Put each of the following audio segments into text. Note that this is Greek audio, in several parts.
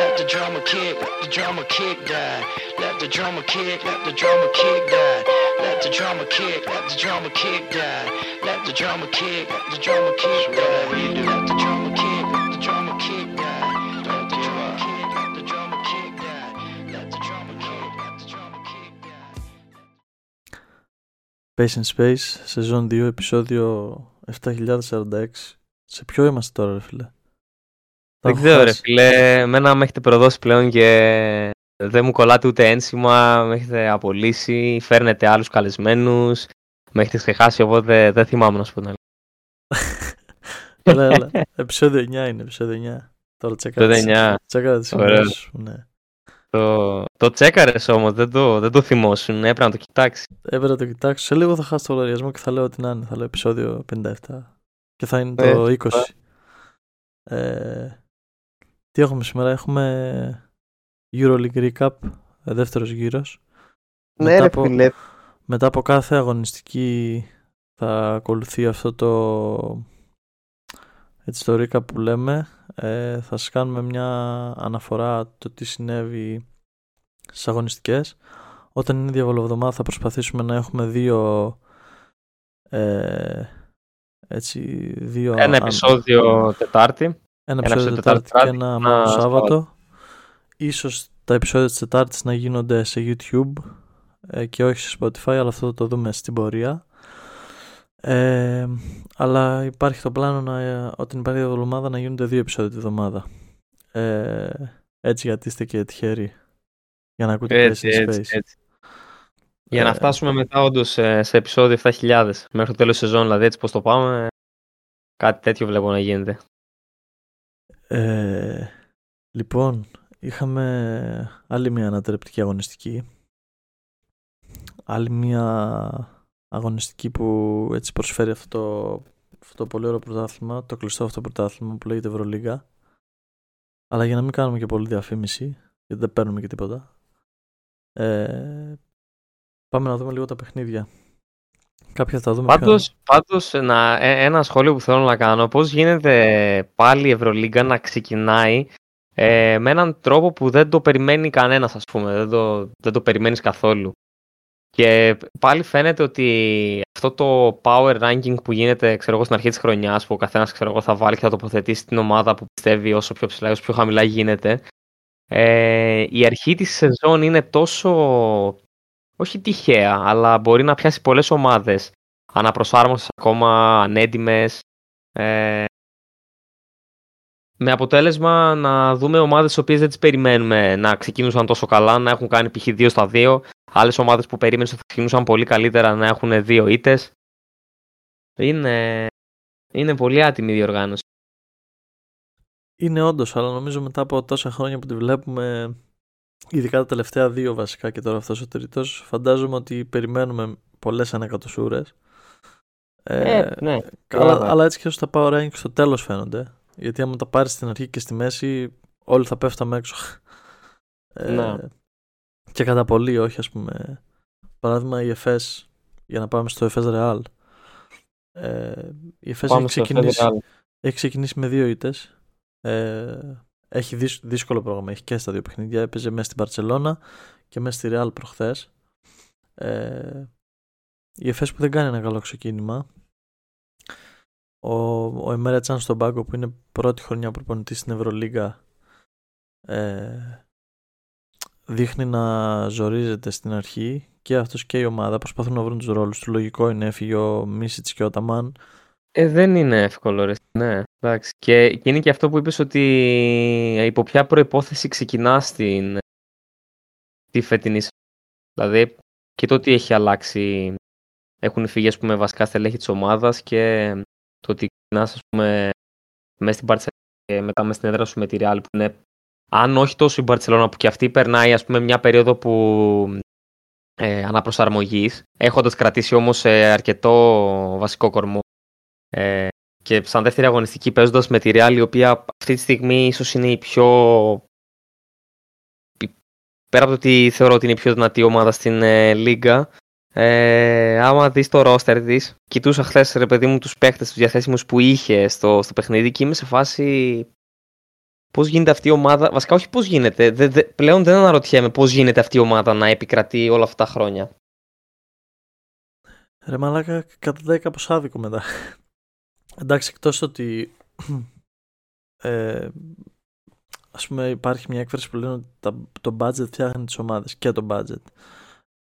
let the drummer kick, let the drummer kick die. Let the drummer kick, let the drummer kick die. Let the drummer kick, let the drummer kick die. Let the drummer kick, let the drummer kick die. Let the drummer kick, let the drummer kick die. Let the drummer kick, let the drummer kick die. Let the drummer kick, let the drummer kick die. Space and Space, σεζόν 2, επεισόδιο 7046. Σε ποιο είμαστε τώρα, ρε φίλε. Τα Δεν έχω ξέρω ρε χάσει. φίλε, εμένα με έχετε προδώσει πλέον και δεν μου κολλάτε ούτε ένσημα, με έχετε απολύσει, φέρνετε άλλους καλεσμένους, με έχετε ξεχάσει οπότε δεν θυμάμαι να σου πω την αλήθεια. έλα, έλα. επεισόδιο 9 είναι, επεισόδιο 9. Τώρα τσέκαρα τις- Επεισόδιο 9. τσέκαρα τις Ωραίος. σημειώσεις σου, ναι. Το, το τσέκαρες όμως, δεν το, δεν το θυμόσουν, έπρεπε να το κοιτάξει. Έπρεπε να το κοιτάξω. Σε λίγο θα χάσω το λογαριασμό και θα λέω ότι να είναι. Θα λέω επεισόδιο 57. Και θα είναι το Ε, 20. Ε, τι έχουμε σήμερα, έχουμε EuroLeague Recap, ε, δεύτερος γύρος. Ναι Μετά ρε από- φίλε, Μετά από κάθε αγωνιστική θα ακολουθεί αυτό το έτσι το recap που λέμε ε, θα σας κάνουμε μια αναφορά το τι συνέβη στις αγωνιστικές όταν είναι διαβολοβδομάδα θα προσπαθήσουμε να έχουμε δύο ε, έτσι δύο ένα αν- επεισόδιο Τετάρτη. Ένα Ένα επεισόδιο επεισόδιο Τετάρτη και Τετάρτη, ένα ένα μόνο Σάββατο. Σάββατο. Ίσως τα επεισόδια της Τετάρτης να γίνονται σε YouTube ε, και όχι σε Spotify, αλλά αυτό θα το δούμε στην πορεία. Ε, αλλά υπάρχει το πλάνο να, ε, όταν υπάρχει εβδομάδα να γίνονται δύο επεισόδια τη εβδομάδα. Ε, έτσι γιατί είστε και τυχεροί για να ακούτε Έτσι, Place in έτσι, Space. έτσι. Για να Ε, φτάσουμε μετά όντως σε, σε επεισόδιο 7.000 μέχρι το τέλος της σεζόν, δηλαδή έτσι πως το πάμε, κάτι τέτοιο βλέπω να γίνεται. Ε, λοιπόν, είχαμε άλλη μια ανατρεπτική αγωνιστική. Άλλη μια αγωνιστική που έτσι προσφέρει αυτό το, αυτό το πολύ ωραίο πρωτάθλημα, το κλειστό αυτό πρωτάθλημα που λέγεται Ευρωλίγα. Αλλά για να μην κάνουμε και πολύ διαφήμιση, γιατί δεν παίρνουμε και τίποτα, ε, πάμε να δούμε λίγο τα παιχνίδια. Κάποια θα τα δούμε πιο- Πάντως, πάντως να, ε, ένα σχόλιο που θέλω να κάνω, πώς γίνεται πάλι η Ευρωλίγκα να ξεκινάει ε, με έναν τρόπο που δεν το περιμένει κανένας, ας πούμε, δεν το, δεν το περιμένεις καθόλου. Και πάλι φαίνεται ότι αυτό το power ranking που γίνεται ξέρω εγώ, στην αρχή της χρονιάς, που ο καθένας ξέρω εγώ, θα βάλει και θα τοποθετήσει την ομάδα που πιστεύει όσο πιο ψηλά, όσο πιο χαμηλά γίνεται, ε, η αρχή της σεζόν είναι τόσο όχι τυχαία, αλλά μπορεί να πιάσει πολλές ομάδες αναπροσάρμοστες ακόμα, ανέντιμες. Ε, με αποτέλεσμα να δούμε ομάδες τις οποίες δεν τις περιμένουμε να ξεκινούσαν τόσο καλά, να έχουν κάνει π.χ. 2 στα 2. Άλλες ομάδες που περίμενες ότι θα ξεκινούσαν πολύ καλύτερα να έχουν δύο ήττες. Είναι, είναι πολύ άτιμη η διοργάνωση. Είναι όντως, αλλά νομίζω μετά από τόσα χρόνια που τη βλέπουμε, ειδικά τα τελευταία δύο βασικά και τώρα αυτός ο τρίτος, φαντάζομαι ότι περιμένουμε πολλές ανακατοσούρες. Ε, ναι. αλλά, βέβαια. αλλά έτσι και όσο τα power ranking στο τέλος φαίνονται. Γιατί άμα τα πάρεις στην αρχή και στη μέση, όλοι θα πέφταμε έξω. Ε, Ναι. Και κατά πολύ, όχι, ας πούμε. Παράδειγμα, η ΕΦΕΣ, για να πάμε στο ΕΦΕΣ Real. Ε, η ΕΦΕΣ έχει Πάμε στο ξεκινήσει, Federal. έχει ξεκινήσει με δύο ήττες. Ε, έχει δύσ- δύσκολο πρόγραμμα. Έχει και στα δύο παιχνίδια. Έπαιζε μέσα στην Παρσελώνα και μέσα στη Real προχθές. Ε, η ΕΦΕΣ που δεν κάνει ένα καλό ξεκίνημα. Ο, ο Εμέρα Τσάν στον πάγκο που είναι πρώτη χρονιά προπονητής στην Ευρωλίγα ε, δείχνει να ζορίζεται στην αρχή και αυτός και η ομάδα προσπαθούν να βρουν τους ρόλους του. Λογικό είναι έφυγε ο Μίσιτς και ο Ταμάν Ε, δεν είναι εύκολο, ρε. Ναι, εντάξει. Και, και είναι και αυτό που είπες ότι υπό ποια προϋπόθεση ξεκινάς την τη φετινή σεζόν. Δηλαδή, και το ότι έχει αλλάξει, έχουν φύγει, ας πούμε, βασικά στελέχη της ομάδας και το ότι ξεκινάς, ας πούμε, μέσα στην Barcelona και μετά μέσα στην έδρα σου με τη Real που είναι, αν όχι τόσο η Barcelona που και αυτή περνάει, ας πούμε, μια περίοδο που ε, αναπροσαρμογής, έχοντας κρατήσει όμως ε, αρκετό βασικό κορμό ε, και σαν δεύτερη αγωνιστική παίζοντας με τη Real, η οποία αυτή τη στιγμή ίσως είναι η πιο. Πέρα από το ότι θεωρώ ότι είναι η πιο δυνατή ομάδα στην ε, Λίγκα, ε, άμα δεις το ρόστερ της, κοιτούσα χθες ρε παιδί μου τους παίχτε τους διαθέσιμους που είχε στο, στο παιχνίδι και είμαι σε φάση. πώς γίνεται αυτή η ομάδα. Βασικά, όχι πώς γίνεται. Δε, δε, πλέον δεν αναρωτιέμαι πώς γίνεται αυτή η ομάδα να επικρατεί όλα αυτά τα χρόνια. Ρε μαλάκα, καταντάει κάπως άδικο μετά. Εντάξει, εκτός ότι ε, ας πούμε υπάρχει μια έκφραση που λένε ότι τα, το budget φτιάχνει τις ομάδες και το budget.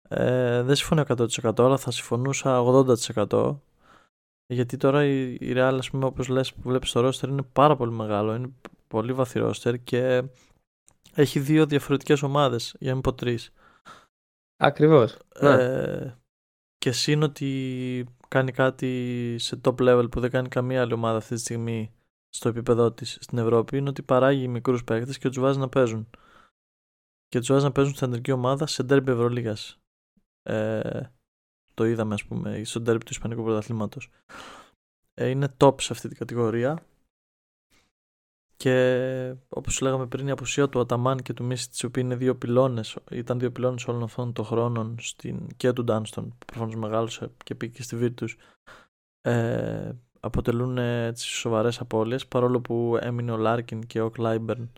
Ε, δεν συμφωνώ 100% αλλά θα συμφωνούσα 80% γιατί τώρα η, η Real, ας πούμε, όπως λες που βλέπεις το roster είναι πάρα πολύ μεγάλο, είναι πολύ βαθύ roster και έχει δύο διαφορετικές ομάδες, για να μην πω τρεις. Ακριβώς. Ναι. Ε, και σύν ότι κάνει κάτι σε top level που δεν κάνει καμία άλλη ομάδα αυτή τη στιγμή στο επίπεδό της στην Ευρώπη είναι ότι παράγει μικρούς παίκτες και τους βάζει να παίζουν. Και τους βάζει να παίζουν στην αντρική ομάδα σε ντέρμπι Ευρωλίγας. Ε, το είδαμε, ας πούμε, στο ντέρμπι του Ισπανικού Πρωταθλήματος. Ε, είναι top σε αυτή την κατηγορία και όπως λέγαμε πριν, η απουσία του Αταμάν και του Μίσιτ, οι οποίοι είναι δύο πυλώνες, ήταν δύο πυλώνες όλων αυτών των χρόνων στην, και του Ντάνστον, που προφανώς μεγάλωσε και πήγε στη Βίρτου, ε, αποτελούν έτσι σοβαρές απώλειες. Παρόλο που έμεινε ο Λάρκιν και ο Κλάιμπερν,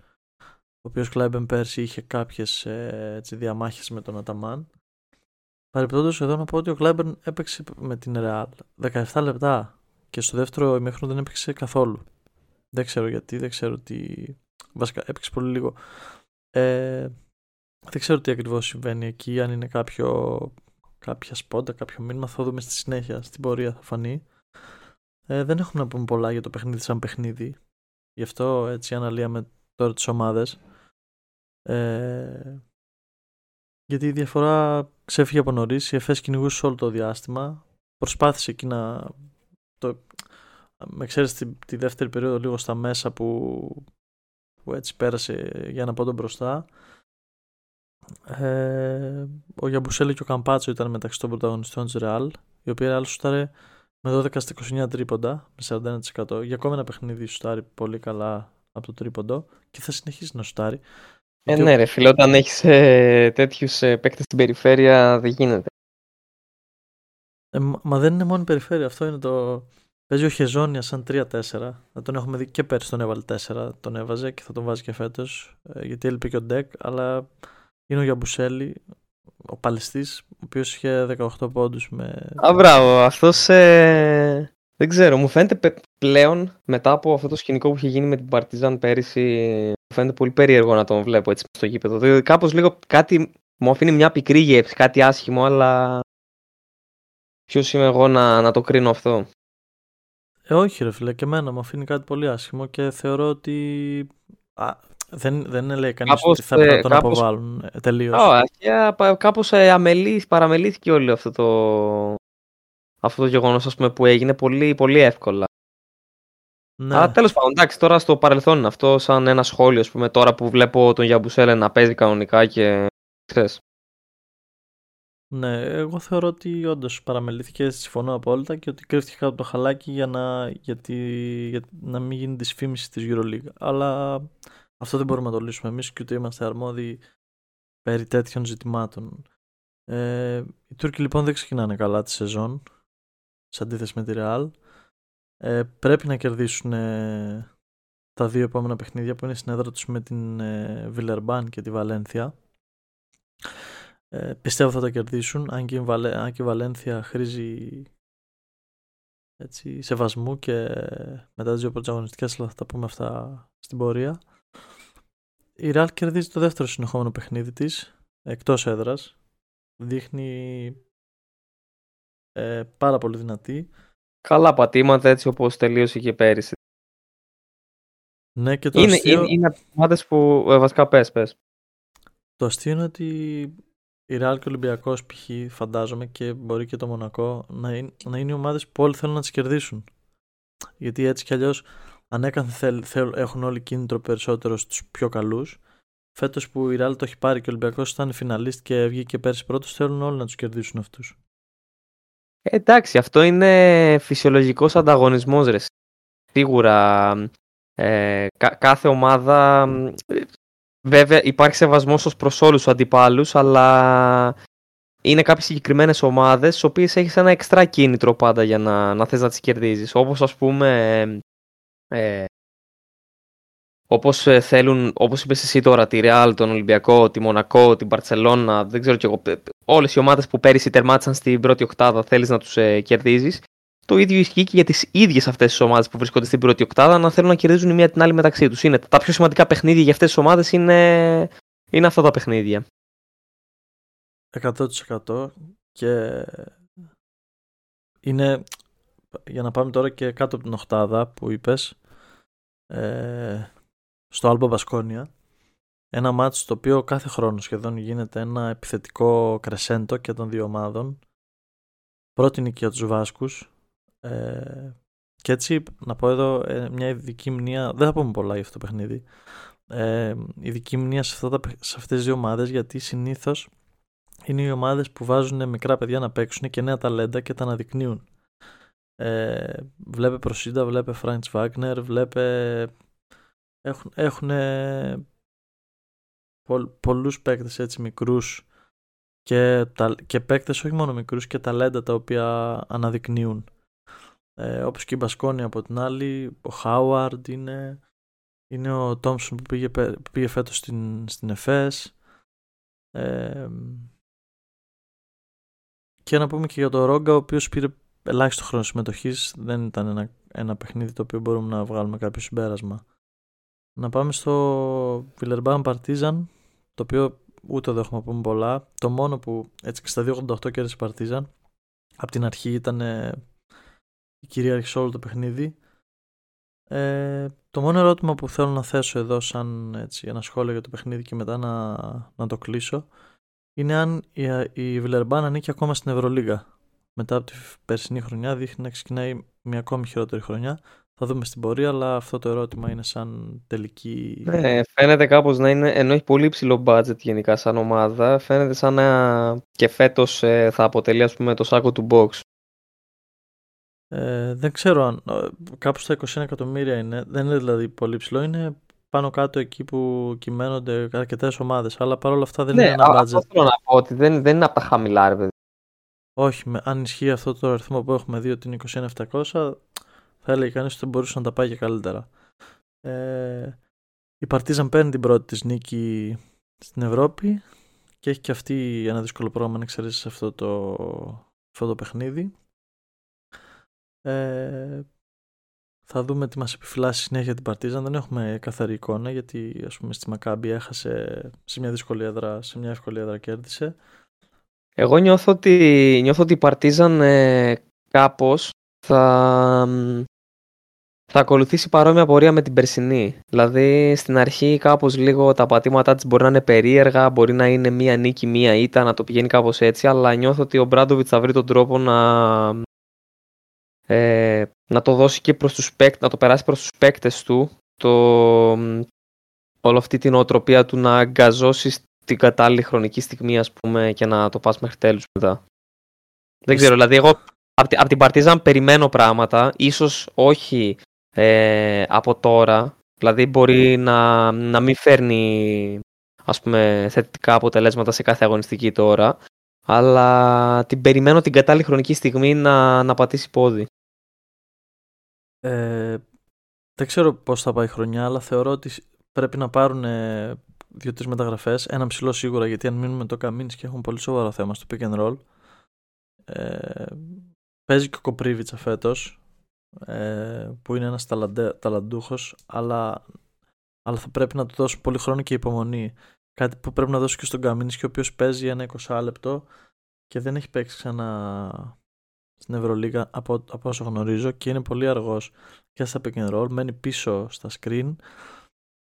ο οποίος Κλάιμπερν πέρσι είχε κάποιες ε, διαμάχες με τον Αταμάν. Παρεπιπτόντως, εδώ να πω ότι ο Κλάιμπερν έπαιξε με την Ρεάλ 17 λεπτά και στο δεύτερο ημίχρονο δεν έπαιξε καθόλου. Δεν ξέρω γιατί, δεν ξέρω τι. Βασικά έπαιξε πολύ λίγο. Ε, δεν ξέρω τι ακριβώς συμβαίνει εκεί, αν είναι κάποιο, κάποια σπόντα, κάποιο μήνυμα. Θα δούμε στη συνέχεια, στην πορεία θα φανεί. Ε, δεν έχουμε να πούμε πολλά για το παιχνίδι σαν παιχνίδι. Γι' αυτό έτσι αναλύαμε τώρα τις ομάδες. Ε, γιατί η διαφορά ξέφυγε από νωρίς. Η ΕΦΕΣ κυνηγούσε όλο το διάστημα. Προσπάθησε εκεί να. Το, με ξέρεις τη, τη, δεύτερη περίοδο λίγο στα μέσα που, που έτσι πέρασε για να πω τον μπροστά. Ε, ο Γιαμπουσέλη και ο Καμπάτσο ήταν μεταξύ των πρωταγωνιστών της Ρεάλ, η οποία Ρεάλ σουτάρε με 12 στα 29 τρίποντα, με 41%. Για ακόμα ένα παιχνίδι σουτάρει πολύ καλά από το τρίποντο και θα συνεχίσει να σουτάρει. Ε, ναι, ρε φίλε, όταν έχεις ε, τέτοιους ε, παίκτες στην περιφέρεια δεν γίνεται. Ε, μα δεν είναι μόνο η περιφέρεια, αυτό είναι το, Παίζει ο Χεζόνια σαν 3-4. Θα τον έχουμε δει και πέρσι τον έβαλε 4. Τον έβαζε και θα τον βάζει και φέτος. Ε, γιατί έλειπε και ο Ντεκ. Αλλά είναι ο Γιαμπουσέλη, ο Παλαιστής, ο οποίος είχε 18 πόντους με. Α, μπράβο. Αυτός. Ε... Δεν ξέρω. Μου φαίνεται πλέον μετά από αυτό το σκηνικό που είχε γίνει με την Παρτιζάν πέρυσι. Μου φαίνεται πολύ περίεργο να τον βλέπω έτσι στο γήπεδο. Δηλαδή, κάπως λίγο κάτι μου αφήνει μια πικρή γεύση, κάτι άσχημο, αλλά. Ποιος είμαι εγώ να, να το κρίνω αυτό; Ε, όχι ρε φίλε, και εμένα μου αφήνει κάτι πολύ άσχημο και θεωρώ ότι α, δεν, δεν λέει κανείς κάπως, ότι θα πρέπει να τον κάπως... αποβάλουν ε, τελείως. Oh, κάπως ε, αμελή, παραμελήθηκε όλο αυτό το, αυτό το γεγονός ας πούμε, που έγινε πολύ, πολύ εύκολα. Ναι. Αλλά τέλος πάντων, εντάξει, τώρα στο παρελθόν αυτό σαν ένα σχόλιο, ας πούμε, τώρα που βλέπω τον Γιαμπουσέλε να παίζει κανονικά και ξέρεις. Ναι, εγώ θεωρώ ότι όντως παραμελήθηκε, συμφωνώ απόλυτα και ότι κρύφτηκε κάτω το χαλάκι για να, γιατί, για να μην γίνει δυσφήμιση της Euroleague. Αλλά αυτό δεν μπορούμε να το λύσουμε εμείς και ούτε είμαστε αρμόδιοι περί τέτοιων ζητημάτων. Ε, οι Τούρκοι λοιπόν δεν ξεκινάνε καλά τη σεζόν σε αντίθεση με τη Real. Ε, πρέπει να κερδίσουν ε, τα δύο επόμενα παιχνίδια που είναι στην έδρα τους με την ε, Βιλερμπάν και τη Βαλένθια. Ε, πιστεύω θα τα κερδίσουν, αν και, η, Βαλέ, αν και η Βαλένθια χρήζει έτσι, σεβασμού και μετά τις δύο πρωταγωνιστικές αλλά θα τα πούμε αυτά στην πορεία. Η Ραλ κερδίζει το δεύτερο συνεχόμενο παιχνίδι της, εκτός έδρας. Δείχνει ε, πάρα πολύ δυνατή. Καλά πατήματα έτσι όπως τελείωσε και πέρυσι. Ναι και το είναι, αστείο... είναι, είναι από που ε, βασικά πες, πες. Το αστείο είναι ότι η Real και ο Ολυμπιακός π.χ. φαντάζομαι και μπορεί και το Μονακό να είναι, να είναι οι ομάδες που όλοι θέλουν να τις κερδίσουν. Γιατί έτσι κι αλλιώς ανέκαθεν έχουν όλοι κίνητρο περισσότερο στους πιο καλούς. Φέτος που η Real το έχει πάρει και ο Ολυμπιακός ήταν φιναλίστ και βγήκε πέρσι πρώτος, θέλουν όλοι να τους κερδίσουν αυτούς. Ε, εντάξει, αυτό είναι φυσιολογικός ανταγωνισμός, ρε. Σίγουρα ε, κάθε ομάδα Βέβαια υπάρχει σεβασμός ως προς όλους τους αντιπάλους, αλλά είναι κάποιες συγκεκριμένες ομάδες, στις οποίες έχεις ένα εξτρά κίνητρο πάντα για να, να θες να τις κερδίζεις. Όπως ας πούμε, ε, όπως ε, θέλουν, όπως είπες εσύ τώρα, τη Ρεάλ, τον Ολυμπιακό, τη Μονακό, την Παρσελώνα, δεν ξέρω κι εγώ, όλες οι ομάδες που πέρυσι τερμάτισαν στην πρώτη οκτάδα θέλεις να τους ε, κερδίζεις. Το ίδιο ισχύει και για τις ίδιες αυτές τις ομάδες που βρίσκονται στην πρώτη οκτάδα να θέλουν να κερδίζουν η μία την άλλη μεταξύ τους. Είναι, τα πιο σημαντικά παιχνίδια για αυτές τις ομάδες είναι, είναι αυτά τα παιχνίδια. 100% και είναι για να πάμε τώρα και κάτω από την οχτάδα που είπες ε, στο Άλμπα Μπασκόνια ένα μάτσο το οποίο κάθε χρόνο σχεδόν γίνεται ένα επιθετικό κρεσέντο και των δύο ομάδων πρώτη νίκη για τους Βάσκους ε, και έτσι να πω εδώ ε, μια ειδική μνήμα δεν θα πούμε πολλά για αυτό το παιχνίδι ε, ειδική μνήμα σε, αυτά, σε αυτές τις δύο ομάδες γιατί συνήθως είναι οι ομάδες που βάζουν μικρά παιδιά να παίξουν και νέα ταλέντα και τα αναδεικνύουν ε, βλέπε Προσίντα, βλέπε Φραντς Βάγνερ, βλέπε έχουν, έχουν πολλ, πολλούς παίκτες έτσι μικρούς και, τα, και παίκτες όχι μόνο μικρούς και ταλέντα τα οποία αναδεικνύουν. Ε, όπως και η Μπασκόνη από την άλλη, ο Χάουαρντ είναι, είναι ο Τόμσον που πήγε, που πήγε φέτος στην, στην ΕΦΕΣ. Ε, και να πούμε και για τον Ρόγκα ο οποίος πήρε ελάχιστο χρόνο συμμετοχής. Δεν ήταν ένα, ένα παιχνίδι το οποίο μπορούμε να βγάλουμε κάποιο συμπέρασμα. Να πάμε στο Βιλερμπάν Παρτίζαν, το οποίο ούτε εδώ έχουμε πούμε πολλά. Το μόνο που έτσι και στα 2.88 κέρδισε Παρτίζαν. Από την αρχή ήταν η κυρίαρχη σε όλο το παιχνίδι. Ε, το μόνο ερώτημα που θέλω να θέσω εδώ σαν έτσι, ένα σχόλιο για το παιχνίδι και μετά να, να το κλείσω είναι αν η, η Βιλερμπάν ανήκει ακόμα στην Ευρωλίγα μετά από τη περσινή χρονιά δείχνει να ξεκινάει μια ακόμη χειρότερη χρονιά. Θα δούμε στην πορεία, αλλά αυτό το ερώτημα είναι σαν τελική. Ναι, φαίνεται κάπως να είναι, ενώ έχει πολύ υψηλό budget γενικά σαν ομάδα, φαίνεται σαν να και φέτος ε, θα αποτελεί ας πούμε το σάκο του box. Ε, δεν ξέρω αν. Ε, κάπου στα 21 εκατομμύρια είναι. Δεν είναι δηλαδή πολύ ψηλό. Είναι πάνω κάτω εκεί που κυμαίνονται αρκετές ομάδες. Αλλά παρόλα αυτά δεν ναι, είναι ένα budget. Αυτό θέλω να πω ότι δεν, δεν είναι από τα χαμηλά, ρε όχι, με, αν ισχύει αυτό το αριθμό που έχουμε δει ότι είναι 29700, θα έλεγε κανείς ότι θα μπορούσε να τα πάει και καλύτερα. Ε, η Παρτίζαν παίρνει την πρώτη της νίκη στην Ευρώπη και έχει και αυτή ένα δύσκολο πρόγραμμα να εξαιρέσει σε αυτό το, αυτό το παιχνίδι. Ε, θα δούμε τι μας επιφυλάσσει συνέχεια την Παρτίζαν. Δεν έχουμε καθαρή εικόνα γιατί ας πούμε στη Μακάμπη έχασε σε μια δύσκολη έδρα, σε μια εύκολη έδρα κέρδισε. Εγώ νιώθω ότι, νιώθω ότι η Παρτίζαν ε, κάπως θα, θα ακολουθήσει παρόμοια πορεία με την περσινή. Δηλαδή στην αρχή κάπως λίγο τα πατήματά της μπορεί να είναι περίεργα, μπορεί να είναι μία νίκη, μία ήττα, να το πηγαίνει κάπως έτσι, αλλά νιώθω ότι ο Μπράντοβιτς θα βρει τον τρόπο να, ε, να το δώσει και προς τους παίκτες, να το περάσει προς τους παίκτες του, το, όλη αυτή την οτροπία του να αγκαζώσει την κατάλληλη χρονική στιγμή ας πούμε και να το πας μέχρι τέλους μετά. Δεν ξέρω, δηλαδή εγώ από την Παρτίζαν περιμένω πράγματα, ίσως όχι ε, από τώρα, δηλαδή μπορεί να, να μην φέρνει ας πούμε θετικά αποτελέσματα σε κάθε αγωνιστική τώρα, αλλά την περιμένω την κατάλληλη χρονική στιγμή να, να πατήσει πόδι. Ε, δεν ξέρω πώς θα πάει η χρονιά, αλλά θεωρώ ότι πρέπει να πάρουν δύο-τρεις μεταγραφές. Ένα ψηλό σίγουρα γιατί αν μείνουμε το Καμίνης και έχουν πολύ σοβαρό θέμα στο pick and roll. Ε, παίζει και ο Κοπρίβιτσα φέτος ε, που είναι ένας ταλαντούχος, αλλά, αλλά θα πρέπει να του δώσουν πολύ χρόνο και υπομονή. Κάτι που πρέπει να δώσει και στον Καμίνης και ο οποίος παίζει ένα 20 λεπτό και δεν έχει παίξει ξανά στην Ευρωλίγα από, από όσο γνωρίζω και είναι πολύ αργός και στα pick and roll, μένει πίσω στα screen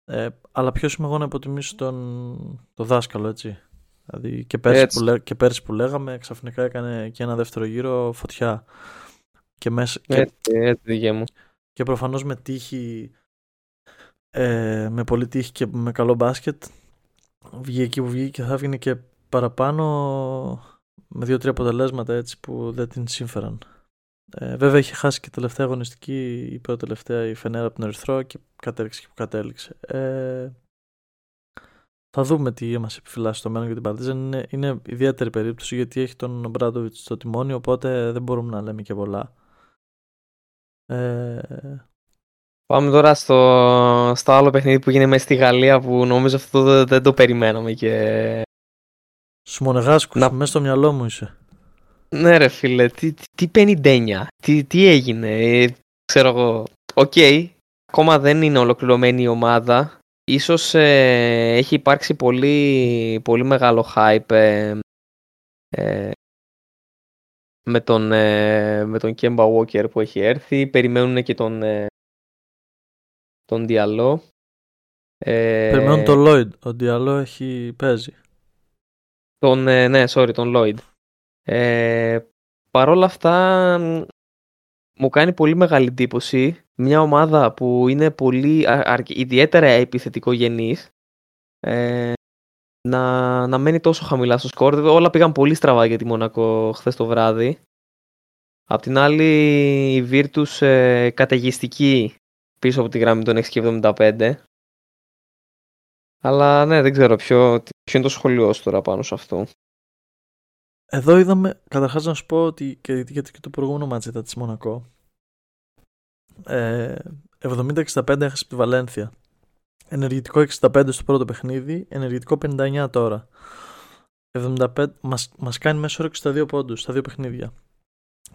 ε, αλλά ποιος είμαι εγώ να υποτιμήσω τον, τον δάσκαλο, έτσι; Δηλαδή και πέρσι, που, λέ, και πέρσι που λέγαμε, ξαφνικά έκανε και ένα δεύτερο γύρο φωτιά. Και μέσα, έτσι, και, έτσι, μου. Και προφανώς με τύχη, ε, με πολύ τύχη και με καλό μπάσκετ, βγήκε εκεί που βγήκε και θα έβγαινε και παραπάνω με δύο-τρία αποτελέσματα έτσι που δεν την σύμφεραν. Ε, βέβαια είχε χάσει και τελευταία αγωνιστική, η πρώτη τελευταία η Φενέρα από τον Ερυθρό και κατέληξε και που κατέληξε. Ε, θα δούμε τι μας επιφυλάσσει το μέλλον για την Παρτίζαν. Είναι, είναι ιδιαίτερη περίπτωση γιατί έχει τον Μπράντοβιτ στο τιμόνι, οπότε δεν μπορούμε να λέμε και πολλά. Ε, Πάμε τώρα στο, στο άλλο παιχνίδι που γίνεται μέσα στη Γαλλία που νομίζω αυτό δεν, δεν το περιμέναμε και... Στους Μονεγάσκους, Να- μέσα στο μυαλό μου είσαι. Ναι ρε φίλε, τι, τι, τι πενιντένια, τι, τι έγινε, ε, ξέρω εγώ. Οκ, ακόμα δεν είναι ολοκληρωμένη η ομάδα. Ίσως ε, έχει υπάρξει πολύ, πολύ μεγάλο hype ε, ε, με τον, ε, με τον Kemba Walker που έχει έρθει. Περιμένουν και τον, ε, τον Diallo. Ε, Περιμένουν το Lloyd. Ο Diallo έχει παίζει. Τον, ε, ναι, sorry, τον Lloyd. Ε, Παρ' όλα αυτά, μ, μου κάνει πολύ μεγάλη εντύπωση μια ομάδα που είναι πολύ, α- αρκε- ιδιαίτερα επιθετικογενής ε, να, να μένει τόσο χαμηλά στο σκορ. Βέβαια, Όλα πήγαν πολύ στραβά για τη Μονακό χθες το βράδυ. Απ' την άλλη, η Virtus ε, καταιγιστική πίσω από τη γραμμή των 6,75. Αλλά ναι, δεν ξέρω ποιο, ποιο είναι το σχολείο σου τώρα πάνω σε αυτό. Εδώ είδαμε, καταρχάς να σου πω ότι και, γιατί και το προηγούμενο μάτς ήταν της Μονακό. Ε, 70-65 έχασε από τη Βαλένθια. Ενεργητικό 65 στο πρώτο παιχνίδι, ενεργητικό 59 τώρα. 75, μας, μας κάνει μέσω όρο 62 πόντους στα δύο παιχνίδια.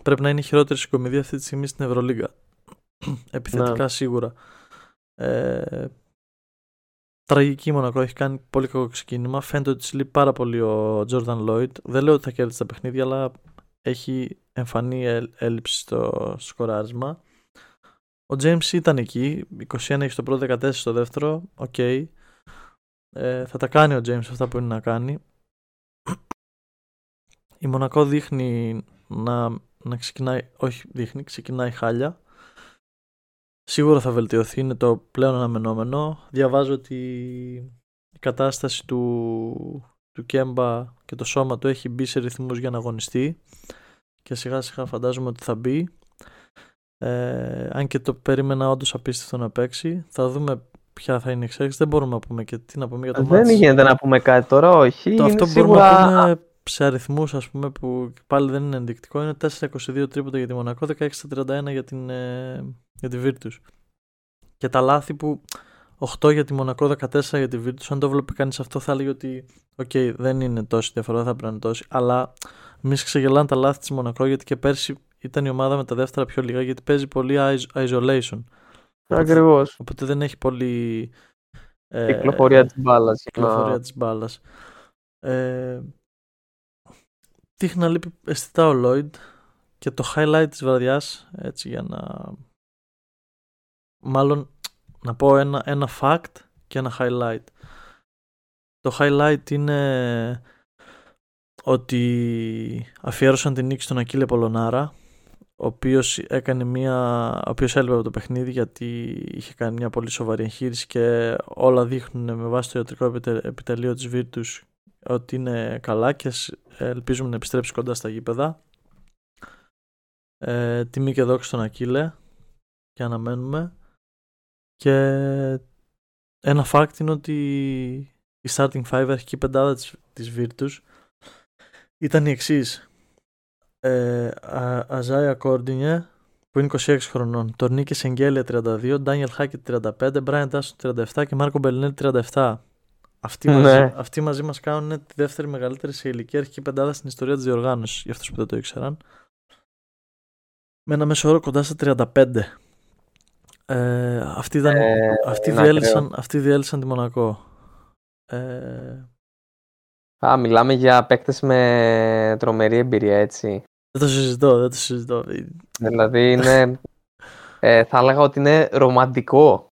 Πρέπει να είναι η χειρότερη συγκομιδία αυτή τη στιγμή στην Ευρωλίγα. Επιθετικά σίγουρα. Ε, τραγική η Μονακό, έχει κάνει πολύ κακό ξεκίνημα. Φαίνεται ότι της λείπει πάρα πολύ ο Τζόρνταν Λόιτ. Δεν λέω ότι θα κέρδισε τα παιχνίδια, αλλά έχει εμφανή έλλ- έλλειψη στο σκοράρισμα. Ο James ήταν εκεί, 21 έχει στο πρώτο, 14 στο δεύτερο. Οκ. Ε, θα τα κάνει ο James αυτά που είναι να κάνει. Η Μονακό δείχνει να, να ξεκινάει, όχι δείχνει, ξεκινάει χάλια. Σίγουρα θα βελτιωθεί, είναι το πλέον αναμενόμενο. Διαβάζω ότι η κατάσταση του, του Κέμπα και το σώμα του έχει μπει σε ρυθμούς για να αγωνιστεί και σιγά σιγά φαντάζομαι ότι θα μπει. Ε, αν και το περίμενα όντως απίστευτο να παίξει. Θα δούμε ποια θα είναι η εξέλιξη. Δεν μπορούμε να πούμε και τι να πούμε για το Δεν μάτς. γίνεται να πούμε κάτι τώρα, όχι. Το Είναι αυτό σίγουρα... μπορούμε να πούμε σε αριθμούς ας πούμε που πάλι δεν είναι ενδεικτικό είναι 4-22 τρίποτα για τη Μονακό 16-31 για την, ε, για τη Virtus και τα λάθη που 8 για τη Μονακό 14 για τη Virtus αν το βλέπει κανείς αυτό θα έλεγε ότι οκ δεν είναι τόση διαφορά δεν θα πρέπει να είναι τόση αλλά μη σε ξεγελάνε τα λάθη της Μονακό γιατί και πέρσι ήταν η ομάδα με τα δεύτερα πιο λίγα γιατί παίζει πολύ is- isolation Ακριβώς. οπότε δεν έχει πολύ ε, Κυκλοφορία της μπάλας. κυκλοφορία της μπάλας. Ε, έτυχε να λείπει αισθητά ο Lloyd και το highlight της βραδιάς έτσι για να μάλλον να πω ένα, ένα fact και ένα highlight. Το highlight είναι ότι αφιέρωσαν την νίκη στον Ακύλε Πολωνάρα ο οποίος έκανε μια, ο οποίος έλειπε από το παιχνίδι γιατί είχε κάνει μια πολύ σοβαρή εγχείρηση και όλα δείχνουν με βάση το ιατρικό επιτε- επιτελείο της Virtus ότι είναι καλά και σ- ελπίζουμε να επιστρέψει κοντά στα γήπεδα. Ε, τιμή και δόξη στον Ακύλε και αναμένουμε. Και ένα fact είναι ότι η starting five αρχική πεντάδα της, της Virtus ήταν η εξής ε, Α- Αζάια Κόρντινιε που είναι 26 χρονών, Τορνίκη Σεγγέλια 32, Ντάνιελ Χάκετ 35, Μπράιν Τάσον 37 και Μάρκο Μπελνέλ 37. Αυτοί, Ναι. μαζί, αυτοί μαζί μας κάνουν τη δεύτερη μεγαλύτερη σε ηλικία αρχική πεντάδα στην ιστορία της διοργάνωσης, για αυτούς που δεν το ήξεραν. Με ένα μέσο όρο κοντά στα 35. Ε, αυτοί, ήταν, Ε, αυτοί, είναι διέλυσαν, αυτοί διέλυσαν τη Μονακό. Ε, Α, μιλάμε για παίκτες με τρομερή εμπειρία, έτσι. δεν το συζητώ, δεν το συζητώ. Δηλαδή είναι... ε, θα έλεγα ότι είναι ρομαντικό.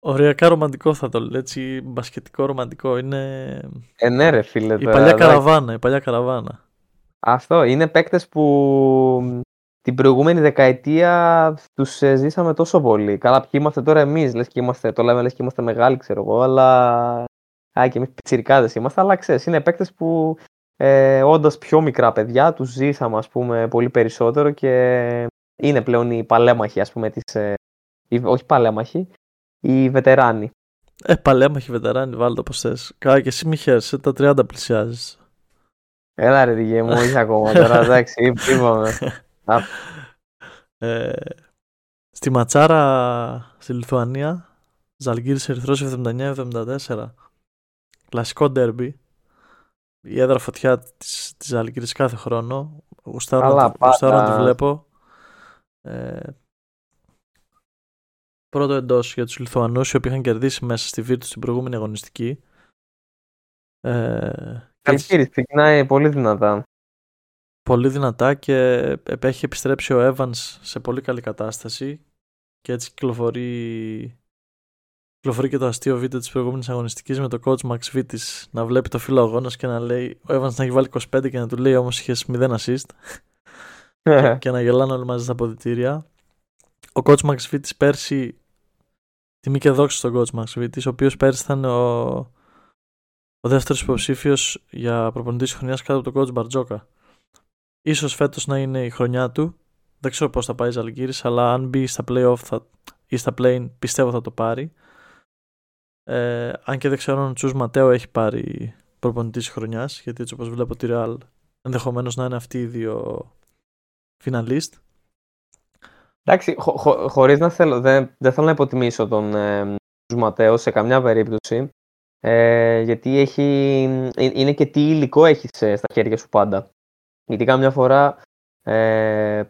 Οριακά ρομαντικό θα το λέω, έτσι μπασκετικό ρομαντικό. Είναι Ε, ναι ρε φίλε. η τώρα, παλιά εντάξει. καραβάνα, η παλιά καραβάνα. Αυτό. Είναι παίκτες που την προηγούμενη δεκαετία τους ε, ζήσαμε τόσο πολύ. Καλά, ποιοι είμαστε τώρα εμείς, λες και είμαστε, το λέμε λες και είμαστε μεγάλοι, ξέρω εγώ, αλλά... Α, και εμείς πιτσιρικάδες είμαστε, αλλά ξέρεις, είναι παίκτες που ε, όντας πιο μικρά παιδιά, τους ζήσαμε, ας πούμε, πολύ περισσότερο και είναι πλέον οι παλέμαχοι, ας πούμε, της... ε, οι- όχι παλέμαχοι, οι βετεράνοι. Ε, παλέμαχοι βετεράνοι, βάλτε το όπως θες. Καλά και εσύ μη χαίρεσαι, τα 30 πλησιάζεις. Έλα ρε διγέ μου, όχι ακόμα τώρα, εντάξει, είπ- είπαμε. Α. Ε, Στη Ματσάρα στη Λιθουανία, Ζαλγκύρης Ερυθρός 79-74. Κλασικό ντέρμπι. Η έδρα φωτιά της, της Ζαλγκύρης κάθε χρόνο. Γουστάρω Καλά, να, τη- γουστάρω να τη πάντα. βλέπω. Ε, πρώτο εντός για τους Λιθουανούς οι οποίοι είχαν κερδίσει μέσα στη Βίρτου στην προηγούμενη αγωνιστική. Ε, και έτσι- Καλοκαίρι, ξεκινάει πολύ δυνατά. πολύ δυνατά και επ- έχει επιστρέψει ο Evans σε πολύ καλή κατάσταση και έτσι κυκλοφορεί, κυκλοφορεί και το αστείο βίντεο της προηγούμενης αγωνιστικής με το coach Max Vitis να βλέπει το φύλλο αγώνας και να λέει ο Evans να έχει βάλει 25 και να του λέει όμως είχες 0 assist και να γελάνε όλοι μαζί στα αποδητήρια. Ο coach Max Vitis πέρσι τιμή και δόξη στον coach Max Vitis ο οποίος πέρσι ήταν ο, ο δεύτερος υποψήφιος για προπονητής της χρονιάς κάτω από τον coach Μπαρτζόκα. Ίσως φέτος να είναι η χρονιά του. Δεν ξέρω πώς θα πάει η Ζαλγκύρης, αλλά αν μπει στα play-off θα, ή στα play πιστεύω θα το πάρει. Ε, αν και δεν ξέρω αν ο Τσούς Ματέο έχει πάρει προπονητής της χρονιάς, γιατί έτσι όπως βλέπω τη Real ενδεχομένως να είναι αυτοί οι δύο φιναλίστ. Εντάξει, χω, χω, χωρίς να θέλω, δεν, δεν θέλω να υποτιμήσω τον ε, Ματέο σε καμιά περίπτωση. Ε, γιατί έχει, ε, είναι και τι υλικό έχεις ε, στα χέρια σου πάντα. Γιατί κάμια φορά ε,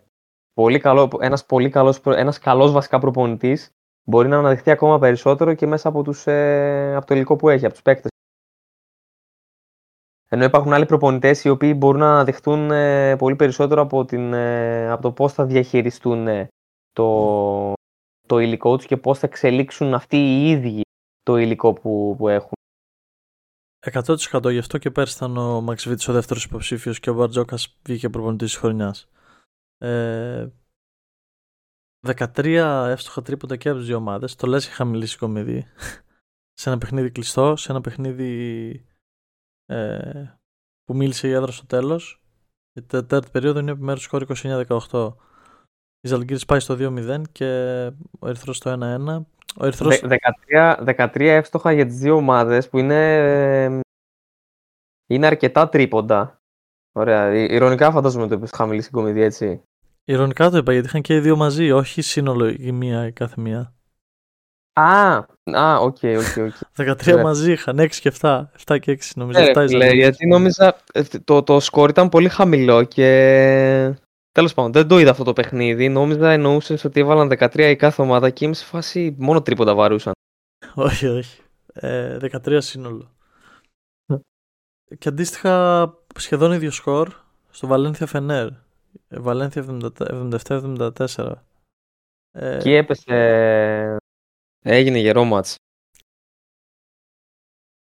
πολύ καλό, ένας πολύ καλός, προ- ένας καλός βασικά προπονητής μπορεί να αναδειχθεί ακόμα περισσότερο και μέσα από, τους, ε, από το υλικό που έχει, από τους παίκτες. Ενώ υπάρχουν άλλοι προπονητές οι οποίοι μπορούν να αναδειχθούν ε, πολύ περισσότερο από, την, ε, από το πώς θα διαχειριστούν ε, το, το υλικό τους και πώς θα εξελίξουν αυτοί οι ίδιοι το υλικό που, που έχουν. 100% γι' αυτό και πέρσι ήταν ο Μαξβίτης ο δεύτερος υποψήφιος και ο Μπαρτζόκας βγήκε προπονητής της χρονιάς. Ε, 13 εύστοχα τρίποντα και από τις δύο ομάδες. Το λες είχα μιλήσει κομιδί. σε ένα παιχνίδι κλειστό, σε ένα παιχνίδι ε, που μίλησε η έδρα στο τέλος. Η τε- τέταρτη περίοδο είναι επιμέρους σκορ 29-18. Η Ζαλγκύρης πάει στο 2-0 και ο Ερυθρός στο 1-1. Ο Ερυθρός... Δε- 13, 13 εύστοχα για τις δύο ομάδες που είναι, ε, είναι αρκετά τρίποντα. Ωραία. Ι- Ηρωνικά φαντάζομαι το είπες χαμηλή στην κομιδή, έτσι. Ηρωνικά το είπα γιατί είχαν και οι δύο μαζί, όχι σύνολο η μία η κάθε μία. Α, α, OK, OK, OK. 13 Ναι. μαζί είχαν, 6 και 7. 7 και 6 νομίζω. Ναι, ρε 7 η φίλε, Ζαλγκίρις. γιατί νόμιζα ε, το, το σκορ ήταν πολύ χαμηλό και τέλος πάντων δεν το είδα αυτό το παιχνίδι. Νόμιζα εννοούσες ότι έβαλαν 13 η κάθε ομάδα και είμαι σε φάση μόνο τρίποντα βαρούσαν. όχι, όχι. Ε, 13 σύνολο. Ναι. και αντίστοιχα σχεδόν ίδιο σκορ στο Βαλένθια Φενέρ. Ε, Βαλένθια 77-74. Ε, Εκεί έπεσε... Έγινε γερό μάτς.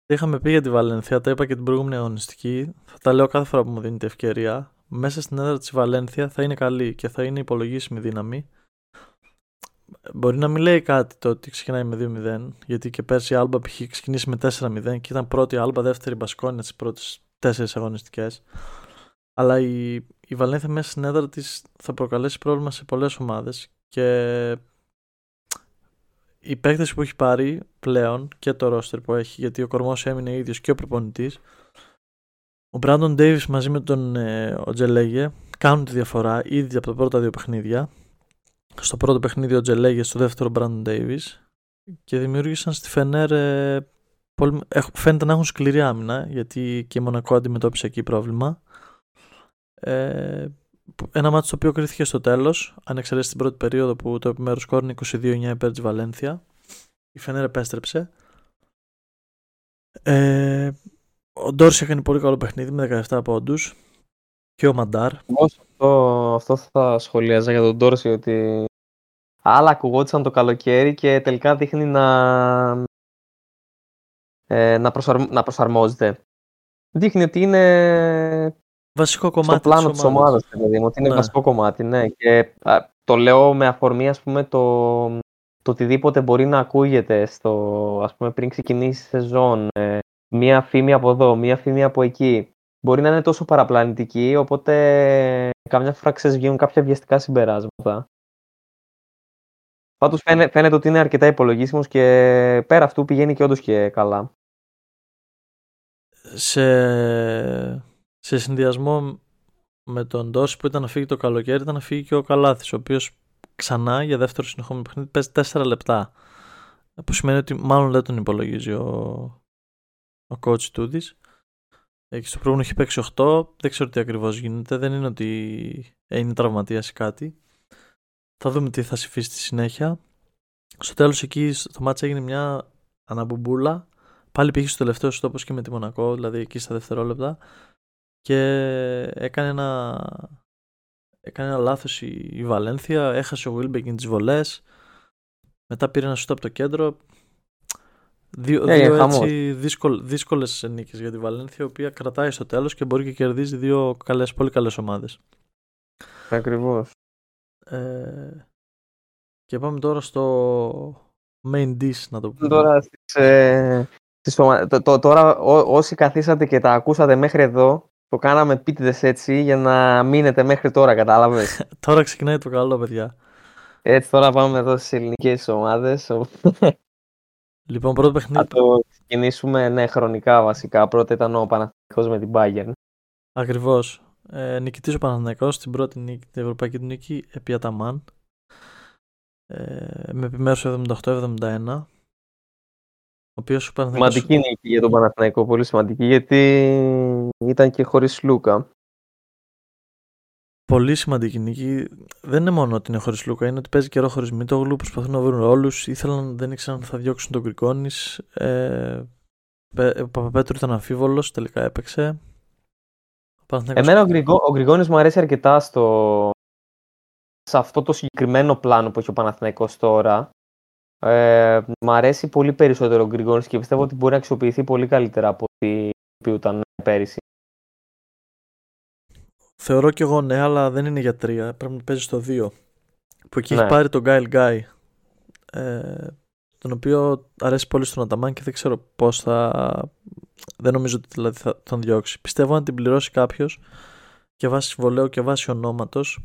Είχαμε πει για τη Βαλένθια, τα είπα και την προηγούμενη αγωνιστική. Θα τα λέω κάθε φορά που μου δίνεται ευκαιρία. Μέσα στην έδρα της Βαλένθια θα είναι καλή και θα είναι υπολογίσιμη δύναμη. Μπορεί να μην λέει κάτι το ότι ξεκινάει με 2-0, γιατί και πέρσι η Άλμπα είχε ξεκινήσει με 4-0 και ήταν πρώτη Άλμπα, δεύτερη Μπασκόνια τις πρώτες τέσσερις αγωνιστικές. Αλλά η, η Βαλένθια μέσα στην έδρα της θα προκαλέσει πρόβλημα σε πολλές ομάδες και οι παίκτες που έχει πάρει πλέον και το ρόστερ που έχει, γιατί ο κορμός έμεινε ίδιος και ο προπονητής, ο Μπράντον Ντέιβις μαζί με τον ε, ο Τζελέγε κάνουν τη διαφορά ήδη από τα πρώτα δύο παιχνίδια. Στο πρώτο παιχνίδι ο Τζελέγε, στο δεύτερο ο Μπράντον Ντέιβις και δημιούργησαν στη Φενέρ ε, πολύ, έχ- φαίνεται να έχουν σκληρή άμυνα γιατί και η Μονακό αντιμετώπισε εκεί πρόβλημα. Ε, που- ένα μάτι το οποίο κρίθηκε στο τέλος αν εξαιρέσεις την πρώτη περίοδο που το επιμέρους σκόρ είναι 22-9 υπέρ της Βαλένθια η Φενέρ επέστρεψε ε, ο Ντόρση έκανε πολύ καλό παιχνίδι με 17 πόντους και ο Μαντάρ Εγώ σε αυτό, αυτό θα σχολιάζα για τον Τόρση ότι άλλα ακουγόντουσαν το καλοκαίρι και τελικά δείχνει να, ε, να, προσαρμ- να προσαρμόζεται. Δείχνει ότι είναι βασικό στο κομμάτι πλάνο της της ομάδας. ομάδας, παιδί μου, ότι είναι Ναι. βασικό κομμάτι, ναι. Και α, το λέω με αφορμή, ας πούμε, το, το οτιδήποτε μπορεί να ακούγεται στο, ας πούμε, πριν ξεκινήσει η σεζόν. ε, μία φήμη από εδώ, μία φήμη από εκεί. Μπορεί να είναι τόσο παραπλανητική, οπότε καμιά φορά ξέρεις βγαίνουν κάποια βιαστικά συμπεράσματα. Πάντως φαίνε- φαίνεται ότι είναι αρκετά υπολογίσιμος και πέρα αυτού πηγαίνει και όντως και καλά. σε, σε συνδυασμό με τον Ντόρση που ήταν να φύγει το καλοκαίρι ήταν να φύγει και ο Καλάθης ο οποίος ξανά για δεύτερο συνεχόμενο παιχνίδι παίζει 4 λεπτά. Που σημαίνει ότι μάλλον δεν τον υπολογίζει ο, ο coach Τούδης. Έχει στο προηγούμενο έχει παίξει 8. Δεν ξέρω τι ακριβώς γίνεται. Δεν είναι ότι είναι τραυματία ή κάτι. Θα δούμε τι θα συμφίσει στη συνέχεια. Στο τέλος εκεί στο μάτσα έγινε μια αναμπουμπούλα. Πάλι πήγε στο τελευταίο σου όπω και με τη Μονακό, δηλαδή εκεί στα δευτερόλεπτα. Και έκανε ένα, έκανε ένα λάθος η, Βαλένθια, έχασε ο Βίλμπεκιν τις βολές, μετά πήρε ένα σούτ από το κέντρο. Δύο, ε, δύο έτσι δύσκολ, δύσκολες νίκες για τη Βαλένθια, η οποία κρατάει στο τέλος και μπορεί και κερδίζει δύο καλές, πολύ καλές ομάδες. Ακριβώς. Ε, και πάμε τώρα στο main dish, να το πούμε. Τώρα στις, ε, τώρα ό, όσοι καθίσατε και τα ακούσατε μέχρι εδώ, το κάναμε επίτηδες έτσι για να μείνετε μέχρι τώρα, κατάλαβες; τώρα ξεκινάει το καλό, παιδιά. Έτσι, τώρα πάμε εδώ στις ελληνικές ομάδες. Λοιπόν, πρώτο παιχνίδι. Θα το ξεκινήσουμε ναι, χρονικά βασικά. Πρώτα ήταν ο Παναθηναϊκός με την Bayern. Ακριβώς. Ε, νικητής ο Παναθηναϊκός στην πρώτη νίκη, την ευρωπαϊκή του νίκη επί Αταμάν. Ε, με επιμέρους 78-71. Σημαντική νίκη για τον Παναθηναϊκό, πολύ σημαντική, γιατί ήταν και χωρίς Λούκα. Πολύ σημαντική νίκη. Δεν είναι μόνο ότι είναι χωρίς Λούκα, είναι ότι παίζει καιρό χωρίς Μίτογλου. Προσπαθούν να βρουν όλους. Ήθελαν, δεν ήξεραν αν θα διώξουν τον Γκρικόνης. Ε, ο Παπαπέτρου ήταν αμφίβολος, τελικά έπαιξε. Εμένα ο, Γκριγό, ο Γκριγόνης μου αρέσει αρκετά στο, σε αυτό το συγκεκριμένο πλάνο που έχει ο Παναθηναϊκός τώρα. Ε, μ' αρέσει πολύ περισσότερο ο Γκριγόνης και πιστεύω ότι μπορεί να αξιοποιηθεί πολύ καλύτερα από ό,τι ήταν πέρυσι. Θεωρώ κι εγώ ναι, αλλά δεν είναι για τρία. Πρέπει να παίζει στο δύο. Που εκεί ναι. έχει πάρει τον Γκάιλ Γκάι. Ε, τον οποίο αρέσει πολύ στον Αταμάν και δεν ξέρω πώς θα. Δεν νομίζω ότι δηλαδή θα τον διώξει. Πιστεύω αν την πληρώσει κάποιος και βάσει συμβολέου και βάσει ονόματος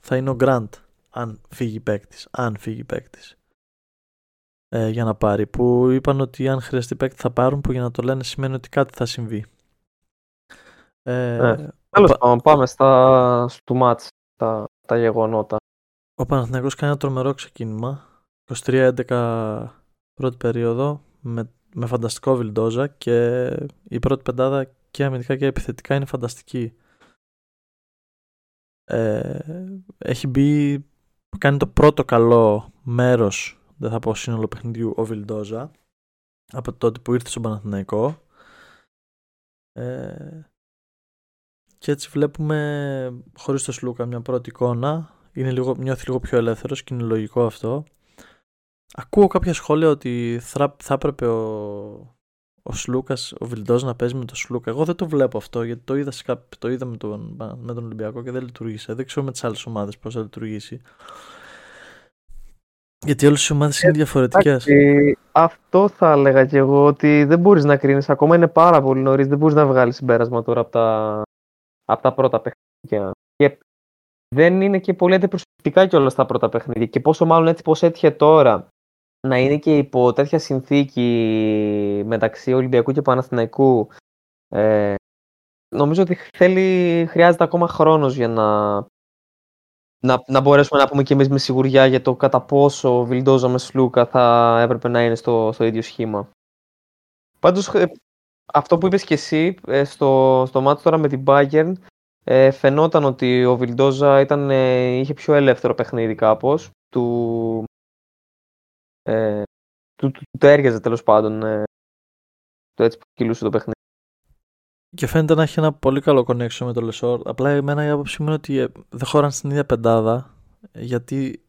θα είναι ο Γκραντ. Αν φύγει παίκτης. Αν φύγει παίκτης ε, για να πάρει. Που είπαν ότι αν χρειαστεί παίκτη θα πάρουν, που για να το λένε σημαίνει ότι κάτι θα συμβεί. Ε, ε, Τέλος πάντων, πάμε στα, στο μάτς, τα, τα γεγονότα. Ο Παναθηναϊκός κάνει ένα τρομερό ξεκίνημα. 23-11 πρώτη περίοδο με, με φανταστικό Βιλντόζα και η πρώτη πεντάδα και αμυντικά και επιθετικά είναι φανταστική. Ε, έχει μπει, κάνει το πρώτο καλό μέρος δεν θα πω σύνολο παιχνιδιού, ο Βιλντόζα από τότε που ήρθε στον Παναθηναϊκό. Ε, και έτσι βλέπουμε χωρίς το Σλούκα μια πρώτη εικόνα. Είναι λίγο, νιώθει λίγο πιο ελεύθερος και είναι λογικό αυτό. Ακούω κάποια σχόλια ότι θα, θα έπρεπε ο, ο Σλούκας, ο Βιλντός να παίζει με τον Σλούκα. Εγώ δεν το βλέπω αυτό γιατί το είδα, σε το είδα με, τον, με τον Ολυμπιακό και δεν λειτουργήσε. Δεν ξέρω με τις άλλες ομάδες πώς θα λειτουργήσει. Γιατί όλες οι ομάδες είναι διαφορετικές. Αυτό θα έλεγα και εγώ ότι δεν μπορείς να κρίνεις. Ακόμα είναι πάρα πολύ νωρίς. Δεν μπορείς να βγάλεις συμπέρασμα τώρα από τα, από τα πρώτα παιχνίδια. Και δεν είναι και πολύ αντιπροσωπευτικά κιόλας τα πρώτα παιχνίδια. Και πόσο μάλλον έτσι πώς έτυχε τώρα να είναι και υπό τέτοια συνθήκη μεταξύ Ολυμπιακού και Παναθηναϊκού. Ε, νομίζω ότι θέλει, χρειάζεται ακόμα χρόνος για να να, να μπορέσουμε να πούμε και εμείς με σιγουριά για το κατά πόσο ο Βιλντόζα μες Σλούκα θα έπρεπε να είναι στο, στο ίδιο σχήμα. Πάντως, ε, αυτό που είπες και εσύ ε, στο, στο μάτι τώρα με την Bayern, ε, φαινόταν ότι ο Βιλντόζα ήταν, είχε πιο ελεύθερο παιχνίδι κάπως. Του, ε, του, του, του, έργαζε τέλος πάντων το έτσι που κυλούσε το παιχνίδι. Και φαίνεται να έχει ένα πολύ καλό connection με το Λεσόρ. Απλά εμένα η άποψή μου είναι ότι ε, δεν χώραν στην ίδια πεντάδα. Γιατί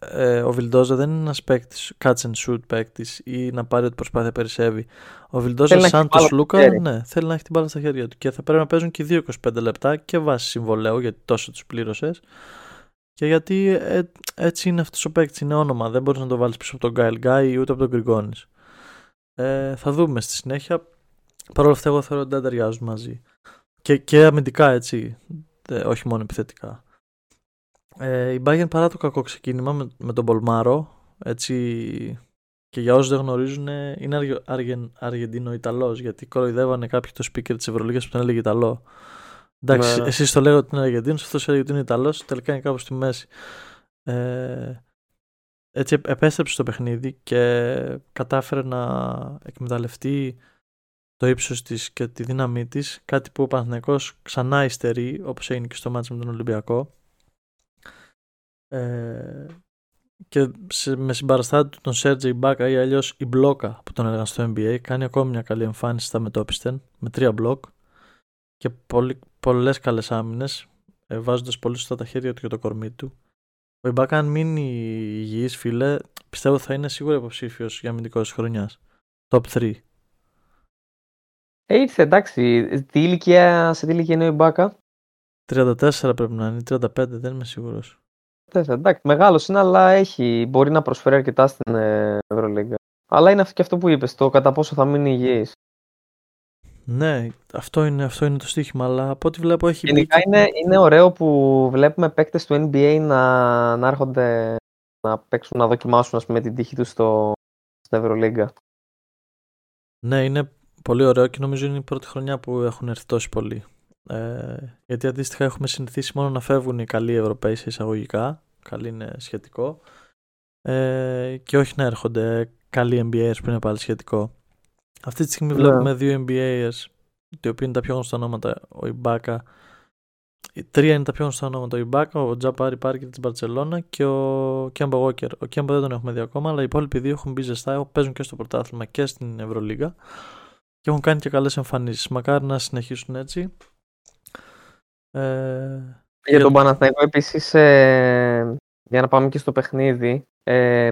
ε, ο Βιλντόζα δεν είναι ένας παίκτης catch and shoot παίκτης ή να πάρει ό,τι προσπάθεια περισσεύει. Ο Βιλντόζα, σαν το Σλούκα, ναι, θέλει να έχει την μπάλα στα χέρια του. Και θα πρέπει να παίζουν και δύο 25 λεπτά και βάσει συμβολέου, γιατί τόσο τους πλήρωσες. Και γιατί ε, έτσι είναι αυτός ο παίκτης, είναι όνομα. Δεν μπορείς να το βάλεις πίσω από τον Γκάιλ Γκάι ούτε από τον Γκριγκόνης. Ε, θα δούμε στη συνέχεια. Παρ' όλα αυτά, εγώ θεωρώ ότι δεν ταιριάζουν μαζί. Και, και αμυντικά έτσι, όχι μόνο επιθετικά. Ε, η Bayern παρά το κακό ξεκίνημα με, με τον Πολμάρο, έτσι και για όσους δεν γνωρίζουν, είναι Αργεν, Αργεντίνο-Ιταλό. Γιατί κοροϊδεύανε κάποιοι το speaker της Ευρωλίγα που τον έλεγε Ιταλό. Εντάξει, ναι. εσείς το λέγατε ότι είναι Αργεντίνος, αυτός έλεγε ότι είναι Ιταλός, τελικά είναι κάπου στη μέση. Ε, έτσι επέστρεψε στο παιχνίδι και κατάφερε να εκμεταλλευτεί το ύψος της και τη δύναμή της, κάτι που ο Παναθηναϊκός ξανά υστερεί, όπως έγινε και στο μάτσο με τον Ολυμπιακό. Ε, και σε, με συμπαραστάτη του τον Σέρτζεϊ Μπάκα ή αλλιώς η Μπλόκα που τον έλεγαν στο NBA κάνει ακόμη μια καλή εμφάνιση στα μετόπιστεν με τρία μπλοκ και πολύ, πολλές καλές άμυνες ε, βάζοντας πολύ σωστά τα χέρια του και το κορμί του. Ο Ιμπάκα αν μείνει υγιής φίλε πιστεύω θα είναι σίγουρα υποψήφιος για αμυντικό της χρονιάς. Top 3. Ε, ήρθε εντάξει. Τι ηλικία, σε τι ηλικία είναι ο Ιμπάκα; 34 πρέπει να είναι, 35 δεν είμαι σίγουρος. Εντάξει, μεγάλος είναι, αλλά έχει, μπορεί να προσφέρει αρκετά στην ε, Ευρωλίγκα. Αλλά είναι και αυτό που είπες, το κατά πόσο θα μείνει υγιής. Ναι, αυτό είναι, αυτό είναι το στοίχημα, αλλά από ό,τι βλέπω έχει Γενικά είναι, είναι ωραίο που βλέπουμε παίκτες του NBA να, να έρχονται να παίξουν, να δοκιμάσουν ας πούμε, την τύχη τους στο, στην Ευρωλίγκα. Ναι, είναι πολύ ωραίο και νομίζω είναι η πρώτη χρονιά που έχουν έρθει τόσοι πολλοί. Ε, γιατί αντίστοιχα έχουμε συνηθίσει μόνο να φεύγουν οι καλοί Ευρωπαίοι σε εισαγωγικά. Καλή είναι σχετικό. Ε, και όχι να έρχονται καλοί NBA που είναι πάλι σχετικό. Αυτή τη στιγμή ναι. βλέπουμε δύο NBA οι οποίοι είναι τα πιο γνωστά ονόματα. Ο Ιμπάκα. Οι τρία είναι τα πιο γνωστά όνόματα. Ο Ιμπάκα, ο Τζαπάρι Πάρκερ της Μπαρσελόνα και ο Κέμπα Γόκερ. Ο Κέμπα δεν τον έχουμε δει ακόμα, αλλά οι υπόλοιποι δύο έχουν μπει ζεστά. Παίζουν και στο πρωτάθλημα και στην Ευρωλίγα και έχουν κάνει και καλές εμφανίσεις. Μακάρι να συνεχίσουν έτσι. Ε, για τον Παναθηναϊκό επίσης, ε, για να πάμε και στο παιχνίδι, ε,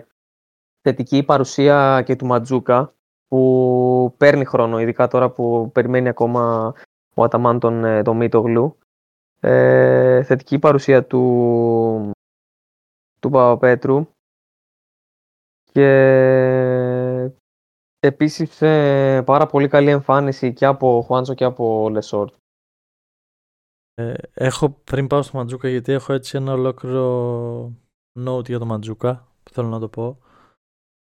θετική παρουσία και του Ματζούκα που παίρνει χρόνο, ειδικά τώρα που περιμένει ακόμα ο Αταμάν τον, ε, τον Μίτογλου. Ε, θετική παρουσία του, του Παπαπέτρου και επίσης ε, πάρα πολύ καλή εμφάνιση και από Χουάντσο και από Λεσόρτ. Ε, έχω πριν πάω στο Μαντζούκα γιατί έχω έτσι ένα ολόκληρο note για το Μαντζούκα που θέλω να το πω.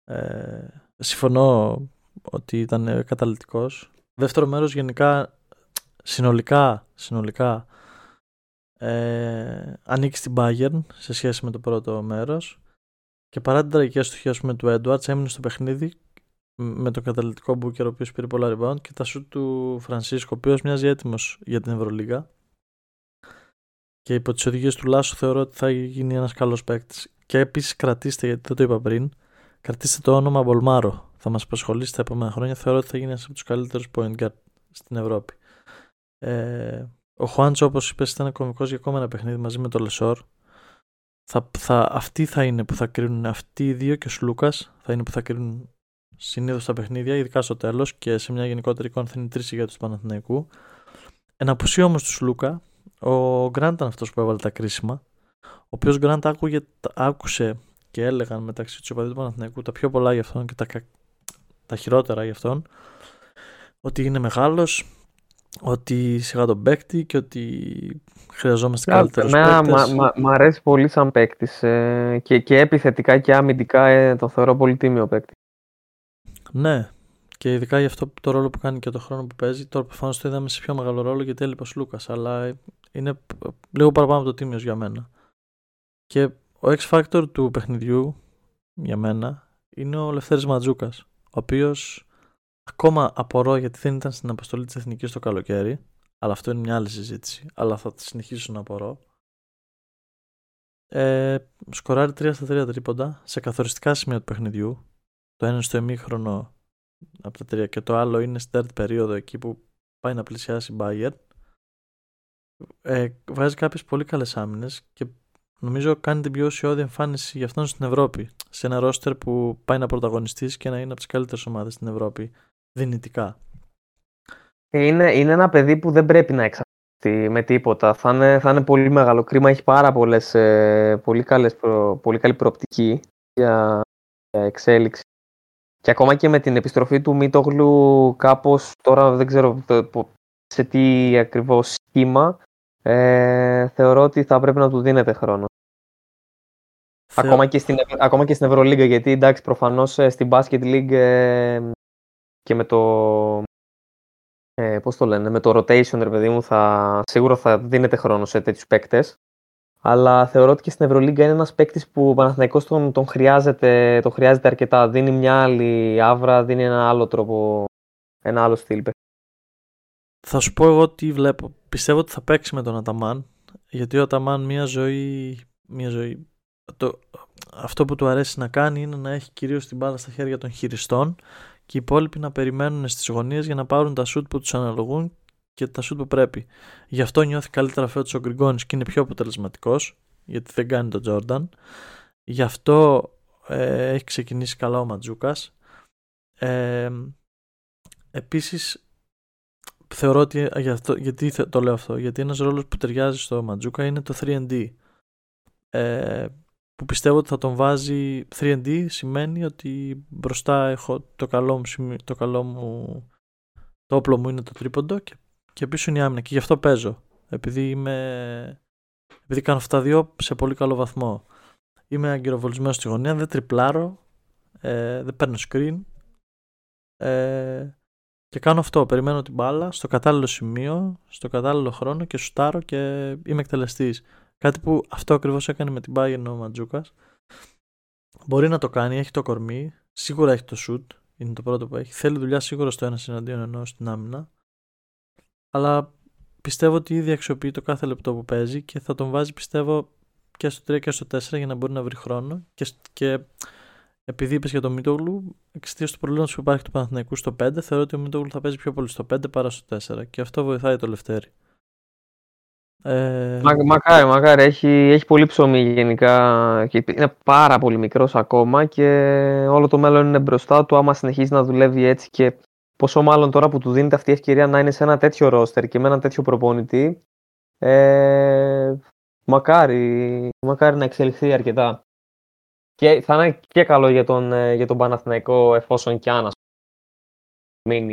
Ε, συμφωνώ ότι ήταν καταλυτικός. Δεύτερο μέρος γενικά συνολικά, συνολικά ε, ανήκει στην Bayern σε σχέση με το πρώτο μέρος και παρά την τραγική αστοχία του Edwards έμεινε στο παιχνίδι με τον καταλυτικό Μπούκερ ο οποίος πήρε πολλά rebound και τα σουτ του Φρανσίσκο ο οποίος μοιάζει έτοιμος για την Ευρωλίγα και υπό τις οδηγίες του Λάσου θεωρώ ότι θα γίνει ένας καλός παίκτης. Και επίσης κρατήστε, γιατί δεν το είπα πριν, κρατήστε το όνομα Μπολμάρο. Θα μας απασχολήσει τα επόμενα χρόνια. Θεωρώ ότι θα γίνει ένας από τους καλύτερους point guard στην Ευρώπη. Ε, ο Χουάντσο, όπως είπες, ήταν κομβικός για ακόμα ένα παιχνίδι μαζί με το Λεσόρ. Θα, θα, αυτοί θα είναι που θα κρίνουν. Αυτοί οι δύο και ο Σλούκας θα είναι που θα κρίνουν συνήθως τα παιχνίδια, ειδικά στο τέλος και σε μια γενικότερη εικόνα θα είναι τρεις ηγέτες του Παναθηναϊκού. Εν απουσία όμως του Σλούκα, ο Γκραντ ήταν αυτός που έβαλε τα κρίσιμα. Ο οποίος Γκραντ άκουσε και έλεγαν μεταξύ τους οπαδού του Παναθηναϊκού τα πιο πολλά για αυτόν και τα, τα χειρότερα για αυτόν. Ότι είναι μεγάλος, ότι σιγά τον παίκτη και ότι χρειαζόμαστε καλύτερους παίκτες. Μ' αρέσει πολύ σαν παίκτης ε, και, και επιθετικά και αμυντικά ε, το θεωρώ πολύ τίμιο παίκτη. Ναι, και ειδικά για αυτό το ρόλο που κάνει και το χρόνο που παίζει. Τώρα προφανώς το είδαμε σε πιο μεγάλο ρόλο γιατί έλειπε ο Λούκας. Αλλά είναι λίγο παραπάνω από το τίμιος για μένα. Και ο X Factor του παιχνιδιού για μένα είναι ο Λευτέρης Ματζούκας. Ο οποίος ακόμα απορώ γιατί δεν ήταν στην αποστολή της Εθνικής το καλοκαίρι. Αλλά αυτό είναι μια άλλη συζήτηση. Αλλά θα συνεχίσω να απορώ. Ε, σκοράρει 3 στα 3 τρίποντα σε καθοριστικά σημεία του παιχνιδιού. Το ένα στο εμίχρονο από τα τρία. Και το άλλο είναι στην τέταρτη περίοδο εκεί που πάει να πλησιάσει η Bayern ε, βάζει κάποιες πολύ καλές άμυνες και νομίζω κάνει την πιο ουσιώδη εμφάνιση για αυτόν στην Ευρώπη. Σε ένα ρόστερ που πάει να πρωταγωνιστήσει και να είναι από τις καλύτερες ομάδες στην Ευρώπη δυνητικά. Είναι, είναι ένα παιδί που δεν πρέπει να εξαρτηθεί με τίποτα. Θα είναι, θα είναι πολύ μεγάλο κρίμα. Έχει πάρα πολλές, ε, πολύ, καλές πολύ καλή προοπτική για, για εξέλιξη και ακόμα και με την επιστροφή του Μίτογλου κάπως τώρα δεν ξέρω σε τι ακριβώς σχήμα ε, θεωρώ ότι θα πρέπει να του δίνετε χρόνο. Ακόμα, και στην, ακόμα και στην Ευρωλίγκα γιατί εντάξει προφανώς ε, στην Basket League ε, και με το ε, πώς το λένε, με το rotation ρε παιδί μου θα, σίγουρα θα δίνετε χρόνο σε τέτοιους παίκτες Αλλά θεωρώ ότι και στην Ευρωλίγκα είναι ένας παίκτης που ο Παναθηναϊκός τον, τον χρειάζεται, τον χρειάζεται αρκετά. Δίνει μια άλλη άβρα, δίνει ένα άλλο τρόπο, ένα άλλο στυλ. Θα σου πω εγώ τι βλέπω. Πιστεύω ότι θα παίξει με τον Αταμάν. Γιατί ο Αταμάν μια ζωή. Μια ζωή το, αυτό που του αρέσει να κάνει είναι να έχει κυρίως την μπάλα στα χέρια των χειριστών και οι υπόλοιποι να περιμένουν στις γωνίες για να πάρουν τα σουτ που τους αναλογούν και τα σουτ που πρέπει. Γι' αυτό νιώθει καλύτερα φέτος ο Γκριγκόνης και είναι πιο αποτελεσματικός γιατί δεν κάνει τον Τζόρνταν. Γι' αυτό ε, έχει ξεκινήσει καλά ο Ματζούκας. Ε, επίσης θεωρώ ότι για αυτό, γιατί το λέω αυτό γιατί ένας ρόλος που ταιριάζει στο Ματζούκα είναι το 3D ε, που πιστεύω ότι θα τον βάζει 3D σημαίνει ότι μπροστά έχω το καλό μου, το, καλό μου, το όπλο μου είναι το τρίποντο και, και πίσω είναι η άμυνα και γι' αυτό παίζω επειδή είμαι επειδή κάνω αυτά δύο σε πολύ καλό βαθμό είμαι αγκυροβολισμένος στη γωνία δεν τριπλάρω ε, δεν παίρνω screen ε, και κάνω αυτό, περιμένω την μπάλα στο κατάλληλο σημείο, στο κατάλληλο χρόνο και σουτάρω και είμαι εκτελεστής. Κάτι που αυτό ακριβώς έκανε με την Bayern ο Ματζούκα. Μπορεί να το κάνει, έχει το κορμί, σίγουρα έχει το shoot, είναι το πρώτο που έχει. Θέλει δουλειά σίγουρα στο ένα εναντίον ενός στην άμυνα. Αλλά πιστεύω ότι ήδη αξιοποιεί το κάθε λεπτό που παίζει και θα τον βάζει πιστεύω και στο 3 και στο 4 για να μπορεί να βρει χρόνο. Και, και επειδή είπες για τον Μίτογλου, εξαιτίας του προβλήματος που υπάρχει του Παναθηναϊκού στο 5, θεωρώ ότι ο Μίτογλου θα παίζει πιο πολύ στο 5 παρά στο 4 και αυτό βοηθάει το Λευτέρι. Ε... Μα, μακάρι, μακάρι. Έχει, έχει πολύ ψωμί γενικά και είναι πάρα πολύ μικρός ακόμα και όλο το μέλλον είναι μπροστά του άμα συνεχίζει να δουλεύει έτσι και πόσο μάλλον τώρα που του δίνεται αυτή η ευκαιρία να είναι σε ένα τέτοιο ρόστερ και με ένα τέτοιο προπονητή ε, μακάρι, μακάρι να εξελιχθεί αρκετά. Και θα είναι και καλό για τον, ε, για τον Παναθηναϊκό εφόσον κι αν μείνει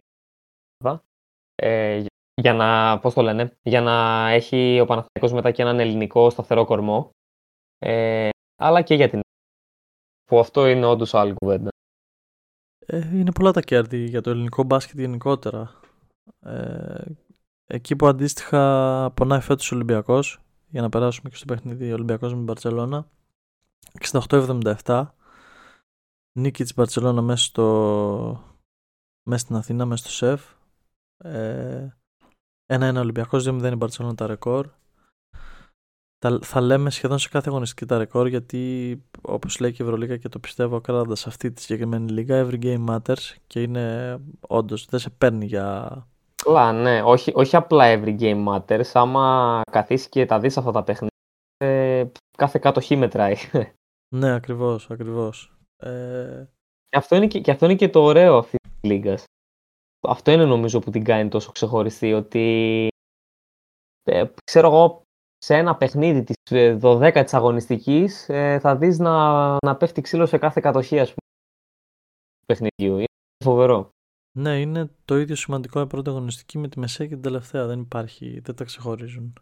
ε, για να, πώς το λένε, για να έχει ο Παναθηναϊκός μετά και έναν ελληνικό σταθερό κορμό. Ε, αλλά και για την που αυτό είναι όντως άλλη κουβέντα. Ε, είναι πολλά τα κέρδη για το ελληνικό μπάσκετ γενικότερα. Ε, εκεί που αντίστοιχα πονάει φέτος ο Ολυμπιακός, για να περάσουμε και στο παιχνίδι ο Ολυμπιακός με την Μπαρτσελώνα, 68-77, νίκη της Μπαρτσελώνα μέσα, στο... μέσα στην Αθήνα, μέσα στο ΣΕΦ. Ε, ένα-ένα Ολυμπιακός, 2-0 η Μπαρσελόνα τα ρεκόρ. Θα λέμε σχεδόν σε κάθε αγωνιστική τα ρεκόρ γιατί όπως λέει και η Ευρωλίγα και το πιστεύω κράτοντα αυτή τη συγκεκριμένη λίγα, every game matters και είναι όντως δεν σε παίρνει για. Καλά, ναι, όχι, όχι απλά every game matters. Άμα καθίσεις και τα δεις αυτά τα παιχνίδια, ε, κάθε κάτω χ μετράει. Ναι, ακριβώς, ακριβώς. Ε... Και, αυτό είναι και, και αυτό είναι και το ωραίο αυτής της λίγας αυτό είναι νομίζω που την κάνει τόσο ξεχωριστή, ότι ε, ξέρω εγώ σε ένα παιχνίδι της 12 ε, της αγωνιστικής ε, θα δεις να, να πέφτει ξύλο σε κάθε κατοχή ας πούμε παιχνιδιού. Είναι φοβερό. Ναι, είναι το ίδιο σημαντικό η πρώτη αγωνιστική με τη μεσαία και την τελευταία. Δεν υπάρχει, δεν τα ξεχωρίζουν.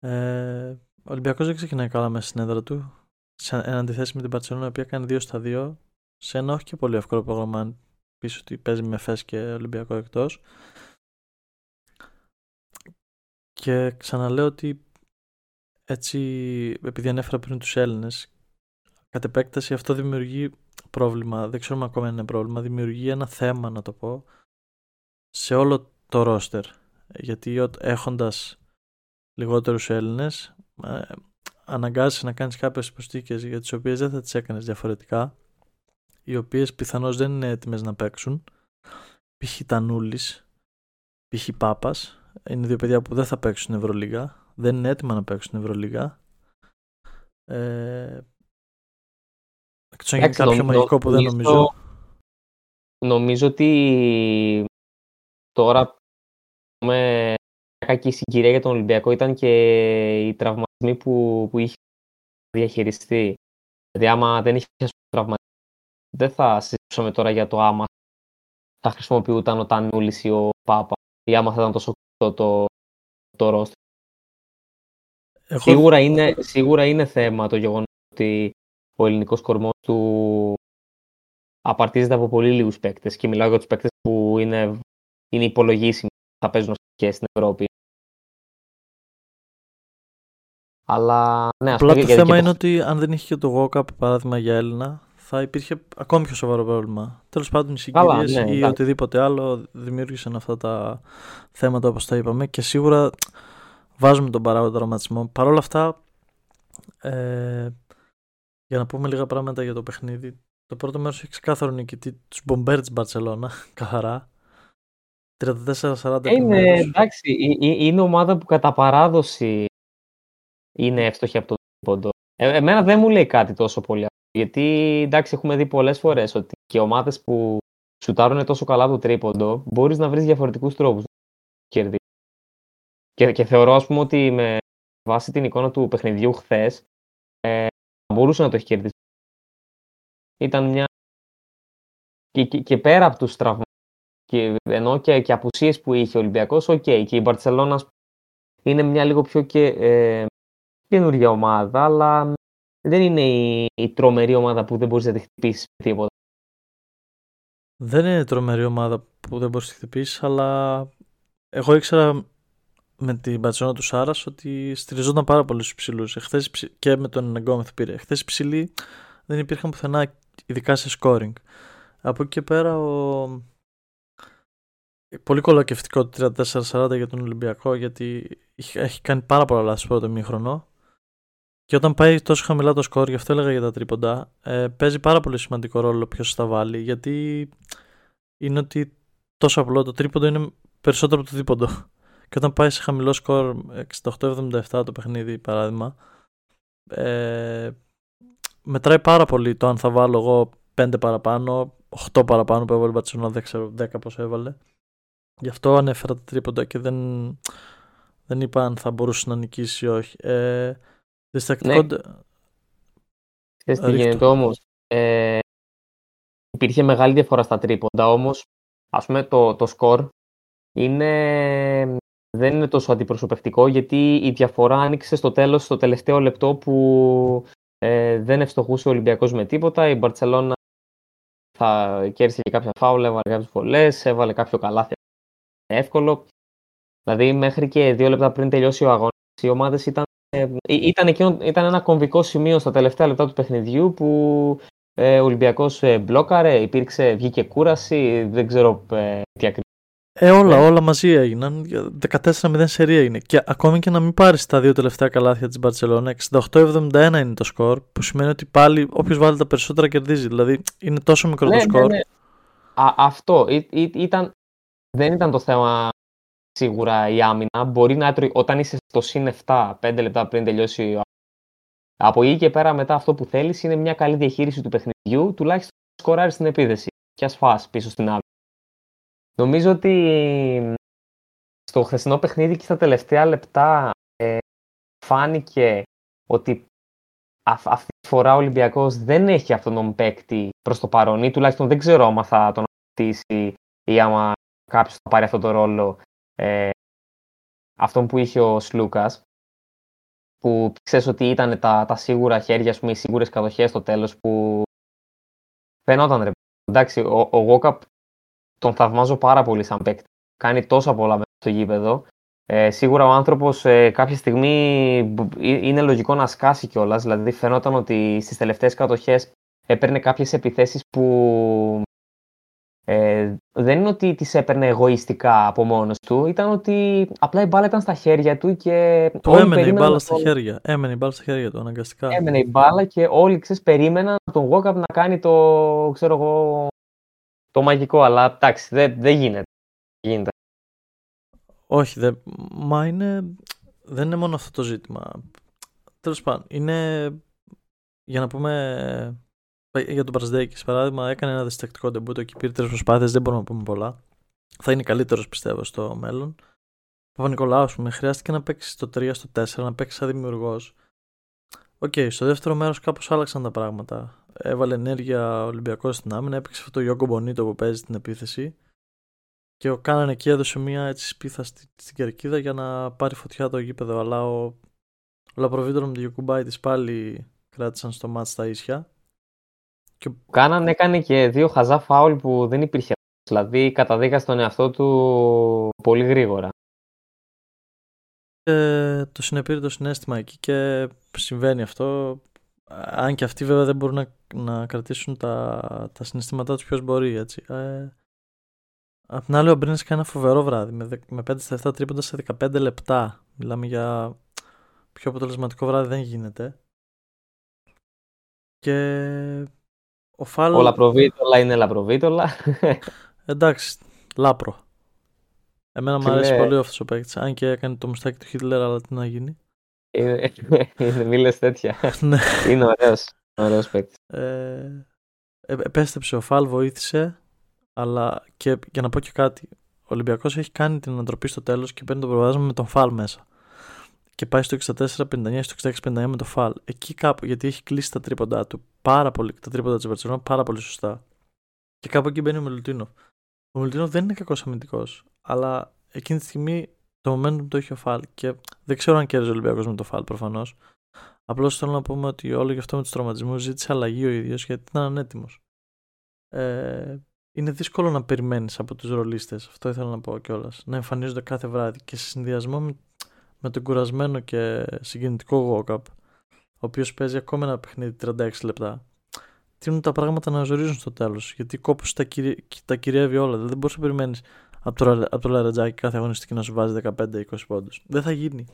Ε, ο Ολυμπιακός δεν ξεκινάει καλά μέσα στην έδρα του. Σε, εν αντιθέσει με την Παρσελόνα, η οποία κάνει 2 στα 2 σε ένα όχι και πολύ εύκολο πρόγραμμα πίσω ότι παίζει με ΦΕΣ και Ολυμπιακό εκτός. Και ξαναλέω ότι έτσι, επειδή ανέφερα πριν τους Έλληνες, κατ' επέκταση αυτό δημιουργεί πρόβλημα, δεν ξέρουμε ακόμα αν είναι πρόβλημα, δημιουργεί ένα θέμα να το πω, σε όλο το ρόστερ. Γιατί έχοντας λιγότερους Έλληνες, ε, αναγκάζεσαι να κάνεις κάποιες υποστήκες για τις οποίες δεν θα τις έκανες διαφορετικά οι οποίες πιθανώς δεν είναι έτοιμες να παίξουν. Π.χ. Τανούλης, π.χ. Πάπας, είναι δύο παιδιά που δεν θα παίξουν στην Ευρωλίγα, δεν είναι έτοιμα να παίξουν στην Ευρωλίγα. Ε, εκτός αν γίνει κάποιο μαγικό που δεν νομίζω. Νομίζω ότι τώρα με κακή συγκυρία για τον Ολυμπιακό ήταν και οι τραυματισμοί που, που είχε διαχειριστεί. Δηλαδή άμα δεν είχε τραυματισμό δεν θα συζητήσουμε τώρα για το άμα θα χρησιμοποιούταν ο Τανούλης ή ο Πάπα ή άμα θα ήταν τόσο το, το, το Σίγουρα, είναι, σίγουρα είναι θέμα το γεγονός ότι ο ελληνικός κορμός του απαρτίζεται από πολύ λίγους παίκτες και μιλάω για τους παίκτες που είναι, είναι υπολογίσιμοι θα παίζουν και στην Ευρώπη. Αλλά ναι, ας Απλά πούμε, το για- θέμα για είναι ότι αν δεν είχε και το walk-up παράδειγμα για Έλληνα, θα υπήρχε ακόμη πιο σοβαρό πρόβλημα. Τέλος πάντων, οι Καλά, συγκυρίες ναι, ή εντάξει. οτιδήποτε άλλο δημιούργησαν αυτά τα θέματα όπως τα είπαμε και σίγουρα βάζουμε τον παράγοντα δραματισμό. Παρ' όλα αυτά, ε, για να πούμε λίγα πράγματα για το παιχνίδι, το πρώτο μέρος έχει ξεκάθαρο νικητή τους Μπομπέρ της Μπαρσελόνα, καθαρά. 34-40 Είναι, επιμέρους. εντάξει, ε- ε- είναι ομάδα που κατά παράδοση είναι εύστοχη από το τρίποντο. Ε, εμένα δεν μου λέει κάτι τόσο πολύ. αυτό, Γιατί εντάξει, έχουμε δει πολλές φορές ότι και ομάδες που σουτάρουν τόσο καλά από το τρίποντο, μπορείς να βρεις διαφορετικούς τρόπους να κερδίσεις. Και, και θεωρώ, ας πούμε, ότι με βάση την εικόνα του παιχνιδιού χθες, ε, μπορούσε να το έχει κερδίσει. Ήταν μια. Και, και, και πέρα από τους τραυματισμούς και, ενώ και, και απουσίες που είχε ο Ολυμπιακός, οκ, και η Μπαρτσελώνα είναι μια λίγο πιο και, ε, καινούργια ομάδα, αλλά δεν είναι η, η τρομερή ομάδα που δεν μπορείς να τη χτυπήσεις με τίποτα. Δεν είναι τρομερή ομάδα που δεν μπορείς να τη χτυπήσεις, αλλά εγώ ήξερα με την Μπαρσελόνα του Σάρας ότι στηριζόταν πάρα πολύ στους ψηλούς. Και με τον Γκόμεθ πήρε. Εχθές οι ψηλοί δεν υπήρχαν πουθενά, ειδικά σε scoring. Από εκεί και πέρα ο... Πολύ κολακευτικό το 34-40 για τον Ολυμπιακό γιατί είχε- έχει κάνει πάρα πολλά λάθη στο πρώτο μήχρονο. Και όταν πάει τόσο χαμηλά το σκορ, γι' αυτό έλεγα για τα τρίποντα, ε, παίζει πάρα πολύ σημαντικό ρόλο ποιος θα βάλει. Γιατί είναι ότι τόσο απλό το τρίποντο είναι περισσότερο από το δίποντο. Και όταν πάει σε χαμηλό σκορ 68-77 το παιχνίδι, παράδειγμα, ε, μετράει πάρα πολύ το αν θα βάλω εγώ 5 παραπάνω, 8 παραπάνω που έβαλε η Μπαρτσελόνα, δεν ξέρω 10 πόσο έβαλε. Γι' αυτό ανέφερα τα τρίποντα και δεν, δεν είπα αν θα μπορούσε να νικήσει ή όχι. Ε, διστακτικό. Ναι. Ξέρεις τι Ρίχτω. γίνεται όμως. Ε, υπήρχε μεγάλη διαφορά στα τρίποντα, όμως ας πούμε το, το σκορ είναι, δεν είναι τόσο αντιπροσωπευτικό γιατί η διαφορά άνοιξε στο τέλος, στο τελευταίο λεπτό που ε, δεν ευστοχούσε ο Ολυμπιακός με τίποτα. Η Μπαρτσελώνα θα κέρδισε και κάποια φάουλα, έβαλε κάποιες βολές, έβαλε κάποιο καλάθι εύκολο. Δηλαδή μέχρι και δύο λεπτά πριν τελειώσει ο αγώνας οι ομάδες ήταν ε, ήταν, εκείνο, ήταν ένα κομβικό σημείο στα τελευταία λεπτά του παιχνιδιού που ε, ο Ολυμπιακός ε, μπλόκαρε, υπήρξε, βγήκε κούραση, δεν ξέρω ε, τι ακριβώς. Ε, όλα, Ναι. όλα μαζί έγιναν. 14-0 σερία είναι. Και ακόμη και να μην πάρεις τα δύο τελευταία καλάθια της Μπαρσελόνα, 68-71 είναι το σκορ, που σημαίνει ότι πάλι όποιος βάλει τα περισσότερα κερδίζει. Δηλαδή είναι τόσο μικρό το σκορ. ναι. Α, αυτό ή- ή- ήταν, δεν ήταν το θέμα σίγουρα η άμυνα. Μπορεί να έτρωγε όταν είσαι στο συν 7, 5 λεπτά πριν τελειώσει ο από εκεί και πέρα μετά αυτό που θέλεις είναι μια καλή διαχείριση του παιχνιδιού, τουλάχιστον να σκοράρεις στην επίδεση και ας φας πίσω στην άμυνα. Νομίζω ότι στο χθεσινό παιχνίδι και στα τελευταία λεπτά ε, φάνηκε ότι αυ- αυτή τη φορά ο Ολυμπιακός δεν έχει αυτόν τον παίκτη προς το παρόν ή τουλάχιστον δεν ξέρω άμα θα τον αποκτήσει ή άμα κάποιος θα πάρει αυτό το ρόλο ε, αυτόν που είχε ο Σλούκας που ξέρεις ότι ήταν τα, τα σίγουρα χέρια, ας πούμε, οι σίγουρες κατοχές στο τέλος που φαινόταν ρε. Εντάξει, ο, ο Γόκαπ τον θαυμάζω πάρα πολύ σαν παίκτη. Κάνει τόσα πολλά μέσα στο γήπεδο. Ε, σίγουρα ο άνθρωπος ε, κάποια στιγμή μπ- ε- είναι λογικό να σκάσει κιόλας. Δηλαδή φαινόταν ότι στις τελευταίες κατοχές έπαιρνε κάποιες επιθέσεις που ε, δεν είναι ότι τις έπαιρνε εγωιστικά από μόνος του. Ήταν ότι απλά η μπάλα ήταν στα χέρια του και Του όλοι έμενε η περίμεναν μπάλα να στα τον- χέρια. Έμενε η μπάλα στα χέρια του αναγκαστικά. έμενε η μπάλα και όλοι ξέρεις, περίμεναν τον Walkup να κάνει το, ξέρω εγώ, το μαγικό. Αλλά εντάξει, δεν, δεν γίνεται. Δεν γίνεται. Όχι, δεν, μα είναι, δεν είναι μόνο αυτό το ζήτημα. Τέλος πάντων, είναι, για να πούμε, ε, για τον Μπραζντέικις, παράδειγμα, έκανε ένα διστακτικό ντεμπούτο και πήρε τρεις προσπάθειες, δεν μπορούμε να πούμε πολλά. Θα είναι καλύτερος, πιστεύω, στο μέλλον. Ο Παπανικολάου, ας πούμε, χρειάστηκε να παίξει στο 3, στο 4, να παίξει σαν δημιουργός. Οκ, στο δεύτερο μέρος κάπως άλλαξαν τα πράγματα. Έβαλε ενέργεια ο Ολυμπιακός στην άμυνα, έπαιξε αυτό το joga bonito που παίζει στην επίθεση και ο Κάναν εκεί έδωσε μια έτσι σπίθα στη, στην κερκίδα για να πάρει φωτιά το γήπεδο αλλά ο, ο Λαπροβίτρο με τον Γιουκουμπάη της πάλι κράτησαν στο μάτς στα ίσια και Ο Κάναν έκανε και δύο χαζά φάουλ που δεν υπήρχε. Δηλαδή καταδίκασε τον εαυτό του πολύ γρήγορα. ε, το συνεπήρε το συνέστημα εκεί και συμβαίνει αυτό. Αν και αυτοί βέβαια δεν μπορούν να, να κρατήσουν τα, τα συναισθήματά τους ποιος μπορεί έτσι. Ε, απ' την άλλη ο Μπρίνες κάνει ένα φοβερό βράδυ με, με 5 στα 7 τρίποντα σε 15 λεπτά. Μιλάμε για πιο αποτελεσματικό βράδυ δεν γίνεται. Και ο Φάλ... Ο Λαπροβίτολα είναι Λαπροβίτολα. Εντάξει, λάπρο. Εμένα μου Φίλε- αρέσει πολύ αυτό ο παίκτης. Αν και έκανε το μουστάκι του Χίτλερ, αλλά τι να γίνει. Είναι- είναι- Μη λες τέτοια. ναι. Είναι ωραίος. Ωραίος παίκτης. Ε, ε, επέστρεψε ο Φαλ, βοήθησε. Αλλά και για να πω και κάτι. Ο Ολυμπιακός έχει κάνει την ανατροπή στο τέλος και παίρνει το προβάδισμα με τον Φαλ μέσα. Και πάει στο 64-59, στο 66-59 με το Φαλ. Εκεί κάπου, γιατί έχει κλείσει τα τρίποντά του πάρα πολύ, τα τρίποντα της Βαρκελόνη πάρα πολύ σωστά. Και κάπου εκεί μπαίνει ο Μιλουτίνοφ. Ο Μιλουτίνοφ δεν είναι κακός αμυντικός, αλλά εκείνη τη στιγμή το momentum το έχει ο Φαλ και δεν ξέρω αν κέρδιζε ο Ολυμπιακός με το Φαλ προφανώς. Απλώς θέλω να πούμε ότι όλο γι' αυτό με τους τραυματισμούς ζήτησε αλλαγή ο ίδιος γιατί ήταν ανέτοιμος. Ε, είναι δύσκολο να περιμένεις από τους ρολίστες, αυτό ήθελα να πω κιόλας. Να εμφανίζονται κάθε βράδυ και σε συνδυασμό με, με τον κουρασμένο και συγκινητικό Walkup, ο οποίος παίζει ακόμα ένα παιχνίδι 36 λεπτά. Τείνουν τα πράγματα να ζορίζουν στο τέλος. Γιατί κόπο τα, κυρι... τα κυριεύει όλα. Δεν μπορείς να περιμένεις από το, από το Λαρετζάκι κάθε αγωνιστική να σου βάζει 15-20 πόντους. Δεν θα γίνει.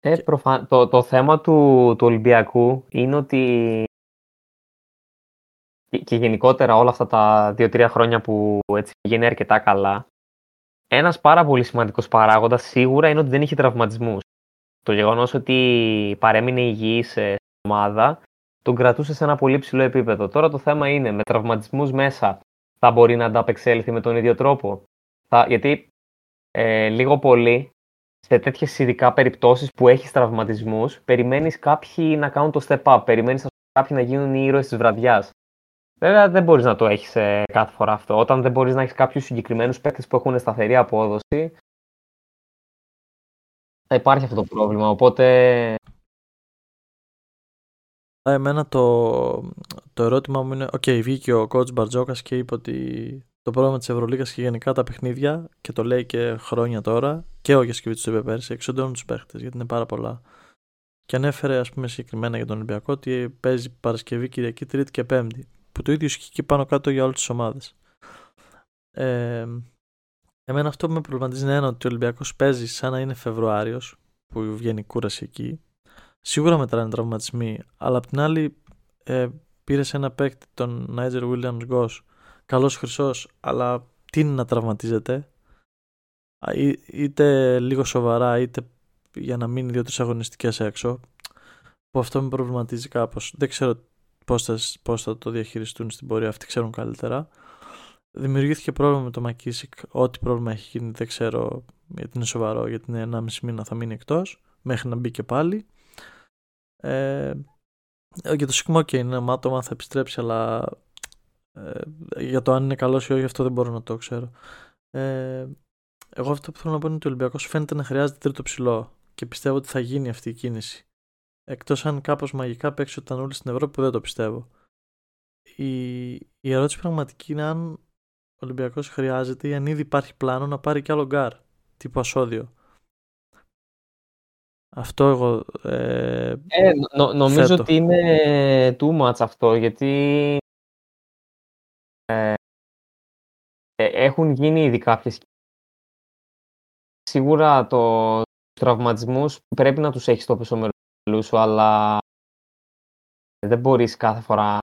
Ε, προφα... το, το θέμα του, του Ολυμπιακού είναι ότι και, και γενικότερα όλα αυτά τα 2-3 χρόνια που έτσι γίνει αρκετά καλά, ένας πάρα πολύ σημαντικός παράγοντας σίγουρα είναι ότι δεν είχε τραυματισμούς. Το γεγονός ότι παρέμεινε υγιής ε, στην ομάδα τον κρατούσε σε ένα πολύ ψηλό επίπεδο. Τώρα το θέμα είναι με τραυματισμούς μέσα θα μπορεί να ανταπεξέλθει με τον ίδιο τρόπο; Θα, γιατί ε, λίγο πολύ σε τέτοιες ειδικά περιπτώσεις που έχεις τραυματισμούς, περιμένεις κάποιοι να κάνουν το step up. Περιμένεις κάποιοι να γίνουν οι ήρωες της βραδιάς. Βέβαια, δεν μπορείς να το έχεις κάθε φορά αυτό. Όταν δεν μπορείς να έχεις κάποιους συγκεκριμένους παίκτες που έχουν σταθερή απόδοση, θα υπάρχει αυτό το πρόβλημα. Οπότε. Εμένα το, το ερώτημα μου είναι: OK, okay, βγήκε ο coach Μπαρτζόκας και είπε ότι το πρόβλημα της Ευρωλίγα και γενικά τα παιχνίδια, και το λέει και χρόνια τώρα, και ο Γιασικεβίτσιους το είπε πέρσι, εξοντώνουν τους παίχτες γιατί είναι πάρα πολλά. Και ανέφερε, ας πούμε, συγκεκριμένα για τον Ολυμπιακό ότι παίζει Παρασκευή, Κυριακή, Τρίτη και Πέμπτη. Που το ίδιο ισχύει και πάνω κάτω για όλες τις ομάδες. Ε, εμένα αυτό που με προβληματίζει είναι ένα ότι ο Ολυμπιακός παίζει σαν να είναι Φεβρουάριος, που βγαίνει κούραση εκεί. Σίγουρα μετράνε τραυματισμοί, αλλά απ' την άλλη ε, πήρες ένα παίκτη, τον Νάιτζερ Williams Γκος, καλός χρυσός, αλλά τι είναι να τραυματίζεται; Είτε λίγο σοβαρά, είτε για να μείνει δύο-τρεις αγωνιστικές έξω. Που αυτό με προβληματίζει κάπως. Δεν ξέρω πώς θα, πώς θα το διαχειριστούν στην πορεία, αυτοί ξέρουν καλύτερα. Δημιουργήθηκε πρόβλημα με το Μακίσικ. Ό,τι πρόβλημα έχει γίνει δεν ξέρω γιατί είναι σοβαρό, γιατί είναι 1,5 μήνα θα μείνει εκτός, μέχρι να μπει και πάλι. Ε, για το Σίγμα και είναι μάτωμα θα επιστρέψει, αλλά ε, για το αν είναι καλός ή όχι, αυτό δεν μπορώ να το ξέρω. Ε, εγώ αυτό που θέλω να πω είναι ότι ο Ολυμπιακός φαίνεται να χρειάζεται τρίτο ψηλό και πιστεύω ότι θα γίνει αυτή η κίνηση. Εκτός αν κάπως μαγικά παίξει ο Τανούλης στην Ευρώπη που δεν το πιστεύω. Η, η ερώτηση πραγματική είναι αν ο Ολυμπιακός χρειάζεται ή αν ήδη υπάρχει πλάνο να πάρει κι άλλο γκάρ τύπου ασώδιο. Αυτό εγώ. Ε, ε, νο, νομίζω θέτω. ότι είναι too much αυτό γιατί έχουν γίνει ήδη κάποιες σίγουρα το τους τραυματισμούς πρέπει να τους έχεις στο πίσω μυαλό σου αλλά δεν μπορείς κάθε φορά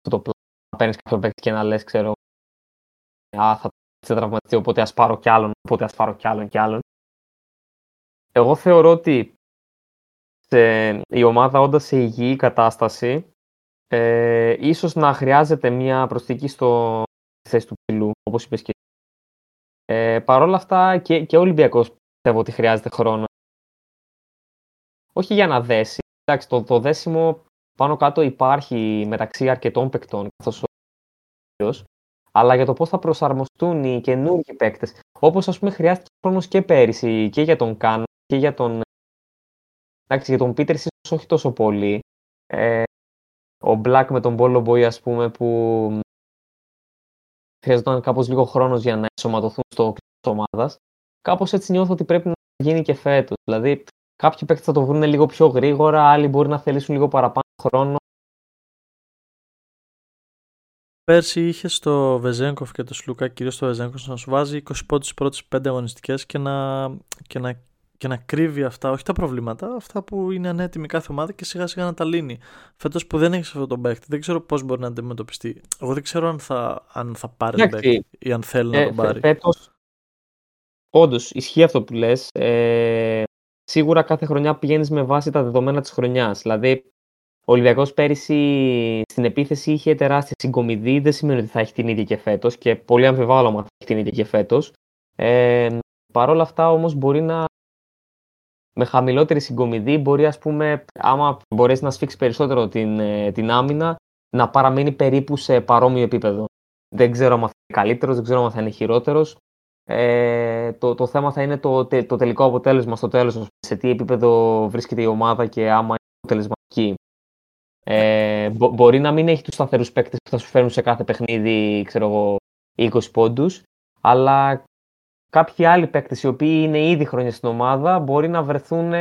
το πλάνο να παίρνεις κάποιο παίκτη και να λες ξέρω α, θα σε τραυματιστεί οπότε ας πάρω κι άλλον οπότε ας πάρω κι άλλον κι άλλον εγώ θεωρώ ότι σε, η ομάδα όντας σε υγιή κατάσταση ε, ίσως να χρειάζεται μια προσθήκη στο θέση του ψηλού, όπως είπες και ε, Παρ' όλα αυτά και, και ο Ολυμπιακός πιστεύω ότι χρειάζεται χρόνο. Όχι για να δέσει. Εντάξει, το, το δέσιμο πάνω κάτω υπάρχει μεταξύ αρκετών παικτών, καθώς ο αλλά για το πώς θα προσαρμοστούν οι καινούργιοι παίκτες. Όπως ας πούμε χρειάστηκε χρόνος και πέρυσι και για τον Καν και για τον εντάξει, για τον Πίτερ ίσως όχι τόσο πολύ. Ε, ο Black με τον Bolo Boy ας πούμε που χρειαζόταν κάπως λίγο χρόνος για να ενσωματωθούν στο κλειστό ομάδας. Κάπως έτσι νιώθω ότι πρέπει να γίνει και φέτος. Δηλαδή, κάποιοι παίκτες θα το βρουν λίγο πιο γρήγορα, άλλοι μπορεί να θελήσουν λίγο παραπάνω χρόνο. Πέρσι είχε στο Βεζέγκοφ και το Σλούκα, κυρίως στο Βεζέγκοφ, να σου βάζει 20 πόντους στις πρώτες 5 αγωνιστικές και να, και, να, και να κρύβει αυτά, όχι τα προβλήματα, αυτά που είναι ανέτοιμη κάθε ομάδα και σιγά σιγά να τα λύνει. Φέτος που δεν έχεις αυτό τον παίκτη, δεν ξέρω πώς μπορεί να αντιμετωπιστεί. Εγώ δεν ξέρω αν θα, αν θα πάρει τον παίκτη ή αν θέλει ε, να τον πάρει. Φέτος, όντως, ισχύει αυτό που λες. Ε, σίγουρα κάθε χρονιά πηγαίνεις με βάση τα δεδομένα της χρονιάς. Δηλαδή, ο Ολυμπιακός πέρυσι στην επίθεση είχε τεράστια συγκομιδή. Δεν σημαίνει ότι θα έχει την ίδια και φέτος και πολύ αμφιβάλλω αν θα έχει την ίδια και φέτος. Ε, Παρ' όλα αυτά όμως μπορεί να. Με χαμηλότερη συγκομιδή μπορεί, ας πούμε, άμα μπορέσει να σφίξει περισσότερο την, ε, την άμυνα, να παραμείνει περίπου σε παρόμοιο επίπεδο. Δεν ξέρω αν θα είναι καλύτερος, δεν ξέρω αν θα είναι χειρότερος. Ε, το, το θέμα θα είναι το, το τελικό αποτέλεσμα στο τέλος, σε τι επίπεδο βρίσκεται η ομάδα και άμα είναι αποτελεσματική. Ε, μπο, μπορεί να μην έχει τους σταθερούς παίκτες που θα σου φέρουν σε κάθε παιχνίδι, ξέρω εγώ, 20 πόντους, αλλά κάποιοι άλλοι παίκτες οι οποίοι είναι ήδη χρόνια στην ομάδα μπορεί να βρεθούν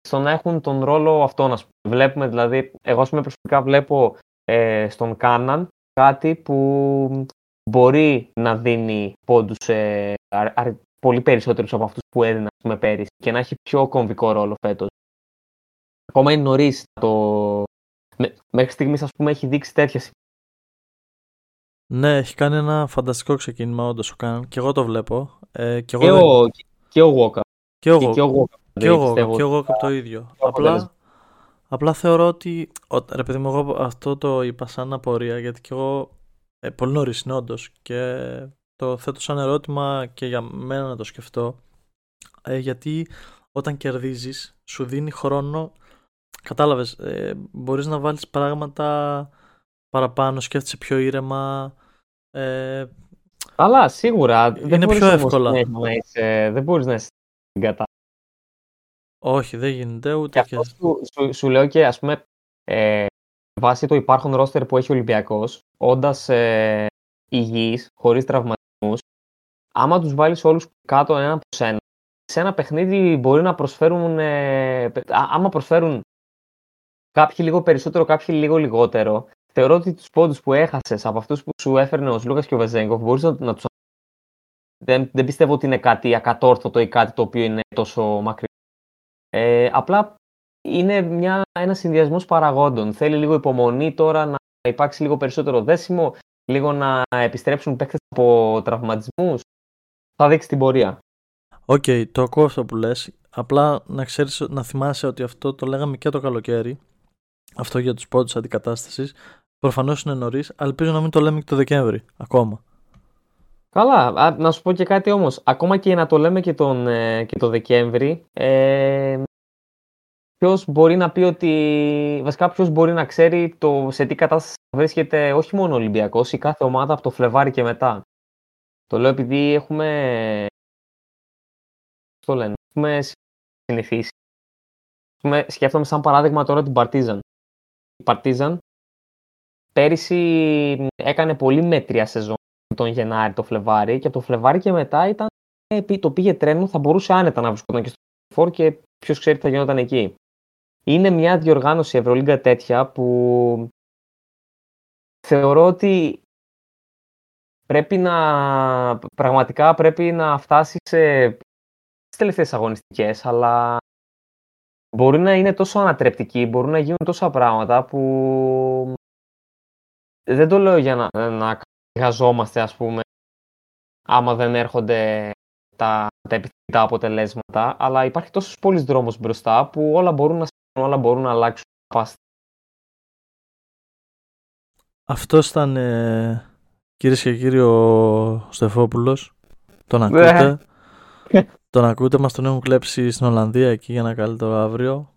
στο να έχουν τον ρόλο αυτόν. Ας πούμε. Βλέπουμε δηλαδή, εγώ πούμε προσωπικά βλέπω ε, στον Κάναν κάτι που μπορεί να δίνει πόντους ε, πολύ περισσότερους από αυτούς που έδινε πούμε, πέρυσι και να έχει πιο κομβικό ρόλο φέτος. Ακόμα είναι νωρίς το, μέχρι στιγμής ας πούμε έχει δείξει τέτοια ναι, έχει κάνει ένα φανταστικό ξεκίνημα όντως ο Κάναν και εγώ το βλέπω. Ε, και, εγώ και, ο, και ο Walker. Και ο, και, ο Και ο και ο το ίδιο. Απλά, απλά θεωρώ ότι, ρε παιδί μου, εγώ αυτό το είπα σαν απορία γιατί και εγώ ε, πολύ νωρίς είναι όντως και το θέτω σαν ερώτημα και για μένα να το σκεφτώ ε, γιατί όταν κερδίζεις σου δίνει χρόνο Κατάλαβες, ε, μπορείς να βάλεις πράγματα παραπάνω, σκέφτεσαι πιο ήρεμα. Ε, Αλλά σίγουρα είναι πιο εύκολα. Να είσαι, δεν μπορείς να είσαι στην κατά. Όχι, δεν γίνεται ούτε και... Σου, σου, σου, λέω και ας πούμε, ε, βάσει το υπάρχον ρόστερ που έχει ο Ολυμπιακός, όντας ε, υγιής, χωρίς τραυματισμούς, άμα τους βάλεις όλους κάτω ένα προς ένα, σε ένα παιχνίδι μπορεί να προσφέρουν, ε, άμα προσφέρουν κάποιοι λίγο περισσότερο, κάποιοι λίγο λιγότερο. Θεωρώ ότι τους πόντους που έχασες από αυτούς που σου έφερνε ο Λούκα και ο Βεζέγκοφ μπορείς να, να τους. Δεν, δεν πιστεύω ότι είναι κάτι ακατόρθωτο ή κάτι το οποίο είναι τόσο μακρύ. Ε, απλά είναι μια, ένα συνδυασμός παραγόντων. Θέλει λίγο υπομονή τώρα να υπάρξει λίγο περισσότερο δέσιμο, λίγο να επιστρέψουν παίκτες από τραυματισμούς. Θα δείξει την πορεία. OK, okay, το ακούω αυτό που λες. Απλά να ξέρεις, να θυμάσαι ότι αυτό το λέγαμε και το καλοκαίρι αυτό για τους πόντους αντικατάστασης. Προφανώς είναι νωρίς, αλλά ελπίζω να μην το λέμε και το Δεκέμβρη ακόμα. Καλά, να σου πω και κάτι όμως. Ακόμα και να το λέμε και τον, ε, και το Δεκέμβρη, ε, ποιος μπορεί να πει ότι, βασικά ποιος μπορεί να ξέρει το, σε τι κατάσταση βρίσκεται όχι μόνο ο Ολυμπιακός, η κάθε ομάδα από το Φλεβάρι και μετά. Το λέω επειδή έχουμε, το λένε, έχουμε συνηθίσει. Σκέφτομαι σαν παράδειγμα τώρα την Παρτίζαν η Παρτίζαν πέρυσι έκανε πολύ μέτρια σεζόν τον Γενάρη, το Φλεβάρι και από το Φλεβάρι και μετά ήταν, το πήγε τρένο, θα μπορούσε άνετα να βρισκόταν και στο φόρ και ποιος ξέρει τι θα γινόταν εκεί. Είναι μια διοργάνωση Ευρωλίγκα τέτοια που θεωρώ ότι πρέπει να πραγματικά πρέπει να φτάσει σε τις τελευταίες αγωνιστικές αλλά μπορεί να είναι τόσο ανατρεπτική, μπορούν να γίνουν τόσα πράγματα που δεν το λέω για να, να γαζόμαστε ας πούμε άμα δεν έρχονται τα, τα επιθυμητά αποτελέσματα, αλλά υπάρχει τόσος πολλής δρόμος μπροστά που όλα μπορούν να συμβούν, όλα μπορούν να αλλάξουν. Αυτός ήταν ε, κυρίες και κύριοι ο Στεφόπουλος. Τον ακούτε; Τον ακούτε, μας τον έχουν κλέψει στην Ολλανδία εκεί για ένα καλύτερο αύριο.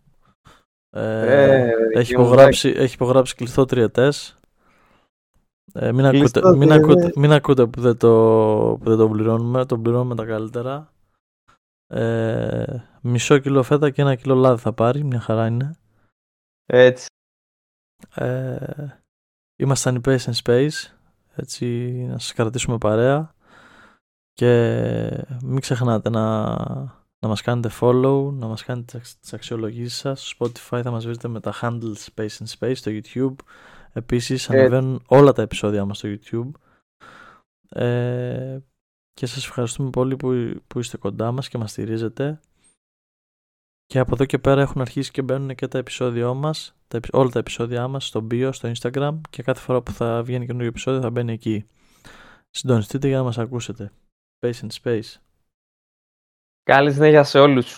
Ε, ε, έχει, υπογράψει, έχει υπογράψει κλειστό τριετές. Ε, μην, ακούτε, μην, ακούτε, μην ακούτε που δεν, το, που δεν το πληρώνουμε, τον πληρώνουμε τα καλύτερα. Ε, μισό κιλό φέτα και ένα κιλό λάδι θα πάρει, μια χαρά είναι. Έτσι. Ε, ήμασταν οι Pace and Space, έτσι να σας κρατήσουμε παρέα. Και μην ξεχνάτε να, να μας κάνετε follow, να μας κάνετε τις αξιολογήσεις σας. Στο Spotify θα μας βρείτε με τα handle Space and Space στο YouTube. Επίσης Ε. ανεβαίνουν όλα τα επεισόδια μας στο YouTube. Ε, και σας ευχαριστούμε πολύ που, που είστε κοντά μας και μας στηρίζετε. Και από εδώ και πέρα έχουν αρχίσει και μπαίνουν και τα επεισόδια μας, τα, επει- όλα τα επεισόδια μας στο bio, στο Instagram και κάθε φορά που θα βγαίνει καινούργιο επεισόδιο θα μπαίνει εκεί. Συντονιστείτε για να μας ακούσετε. Space and Space. Καλή συνέχεια σε όλους.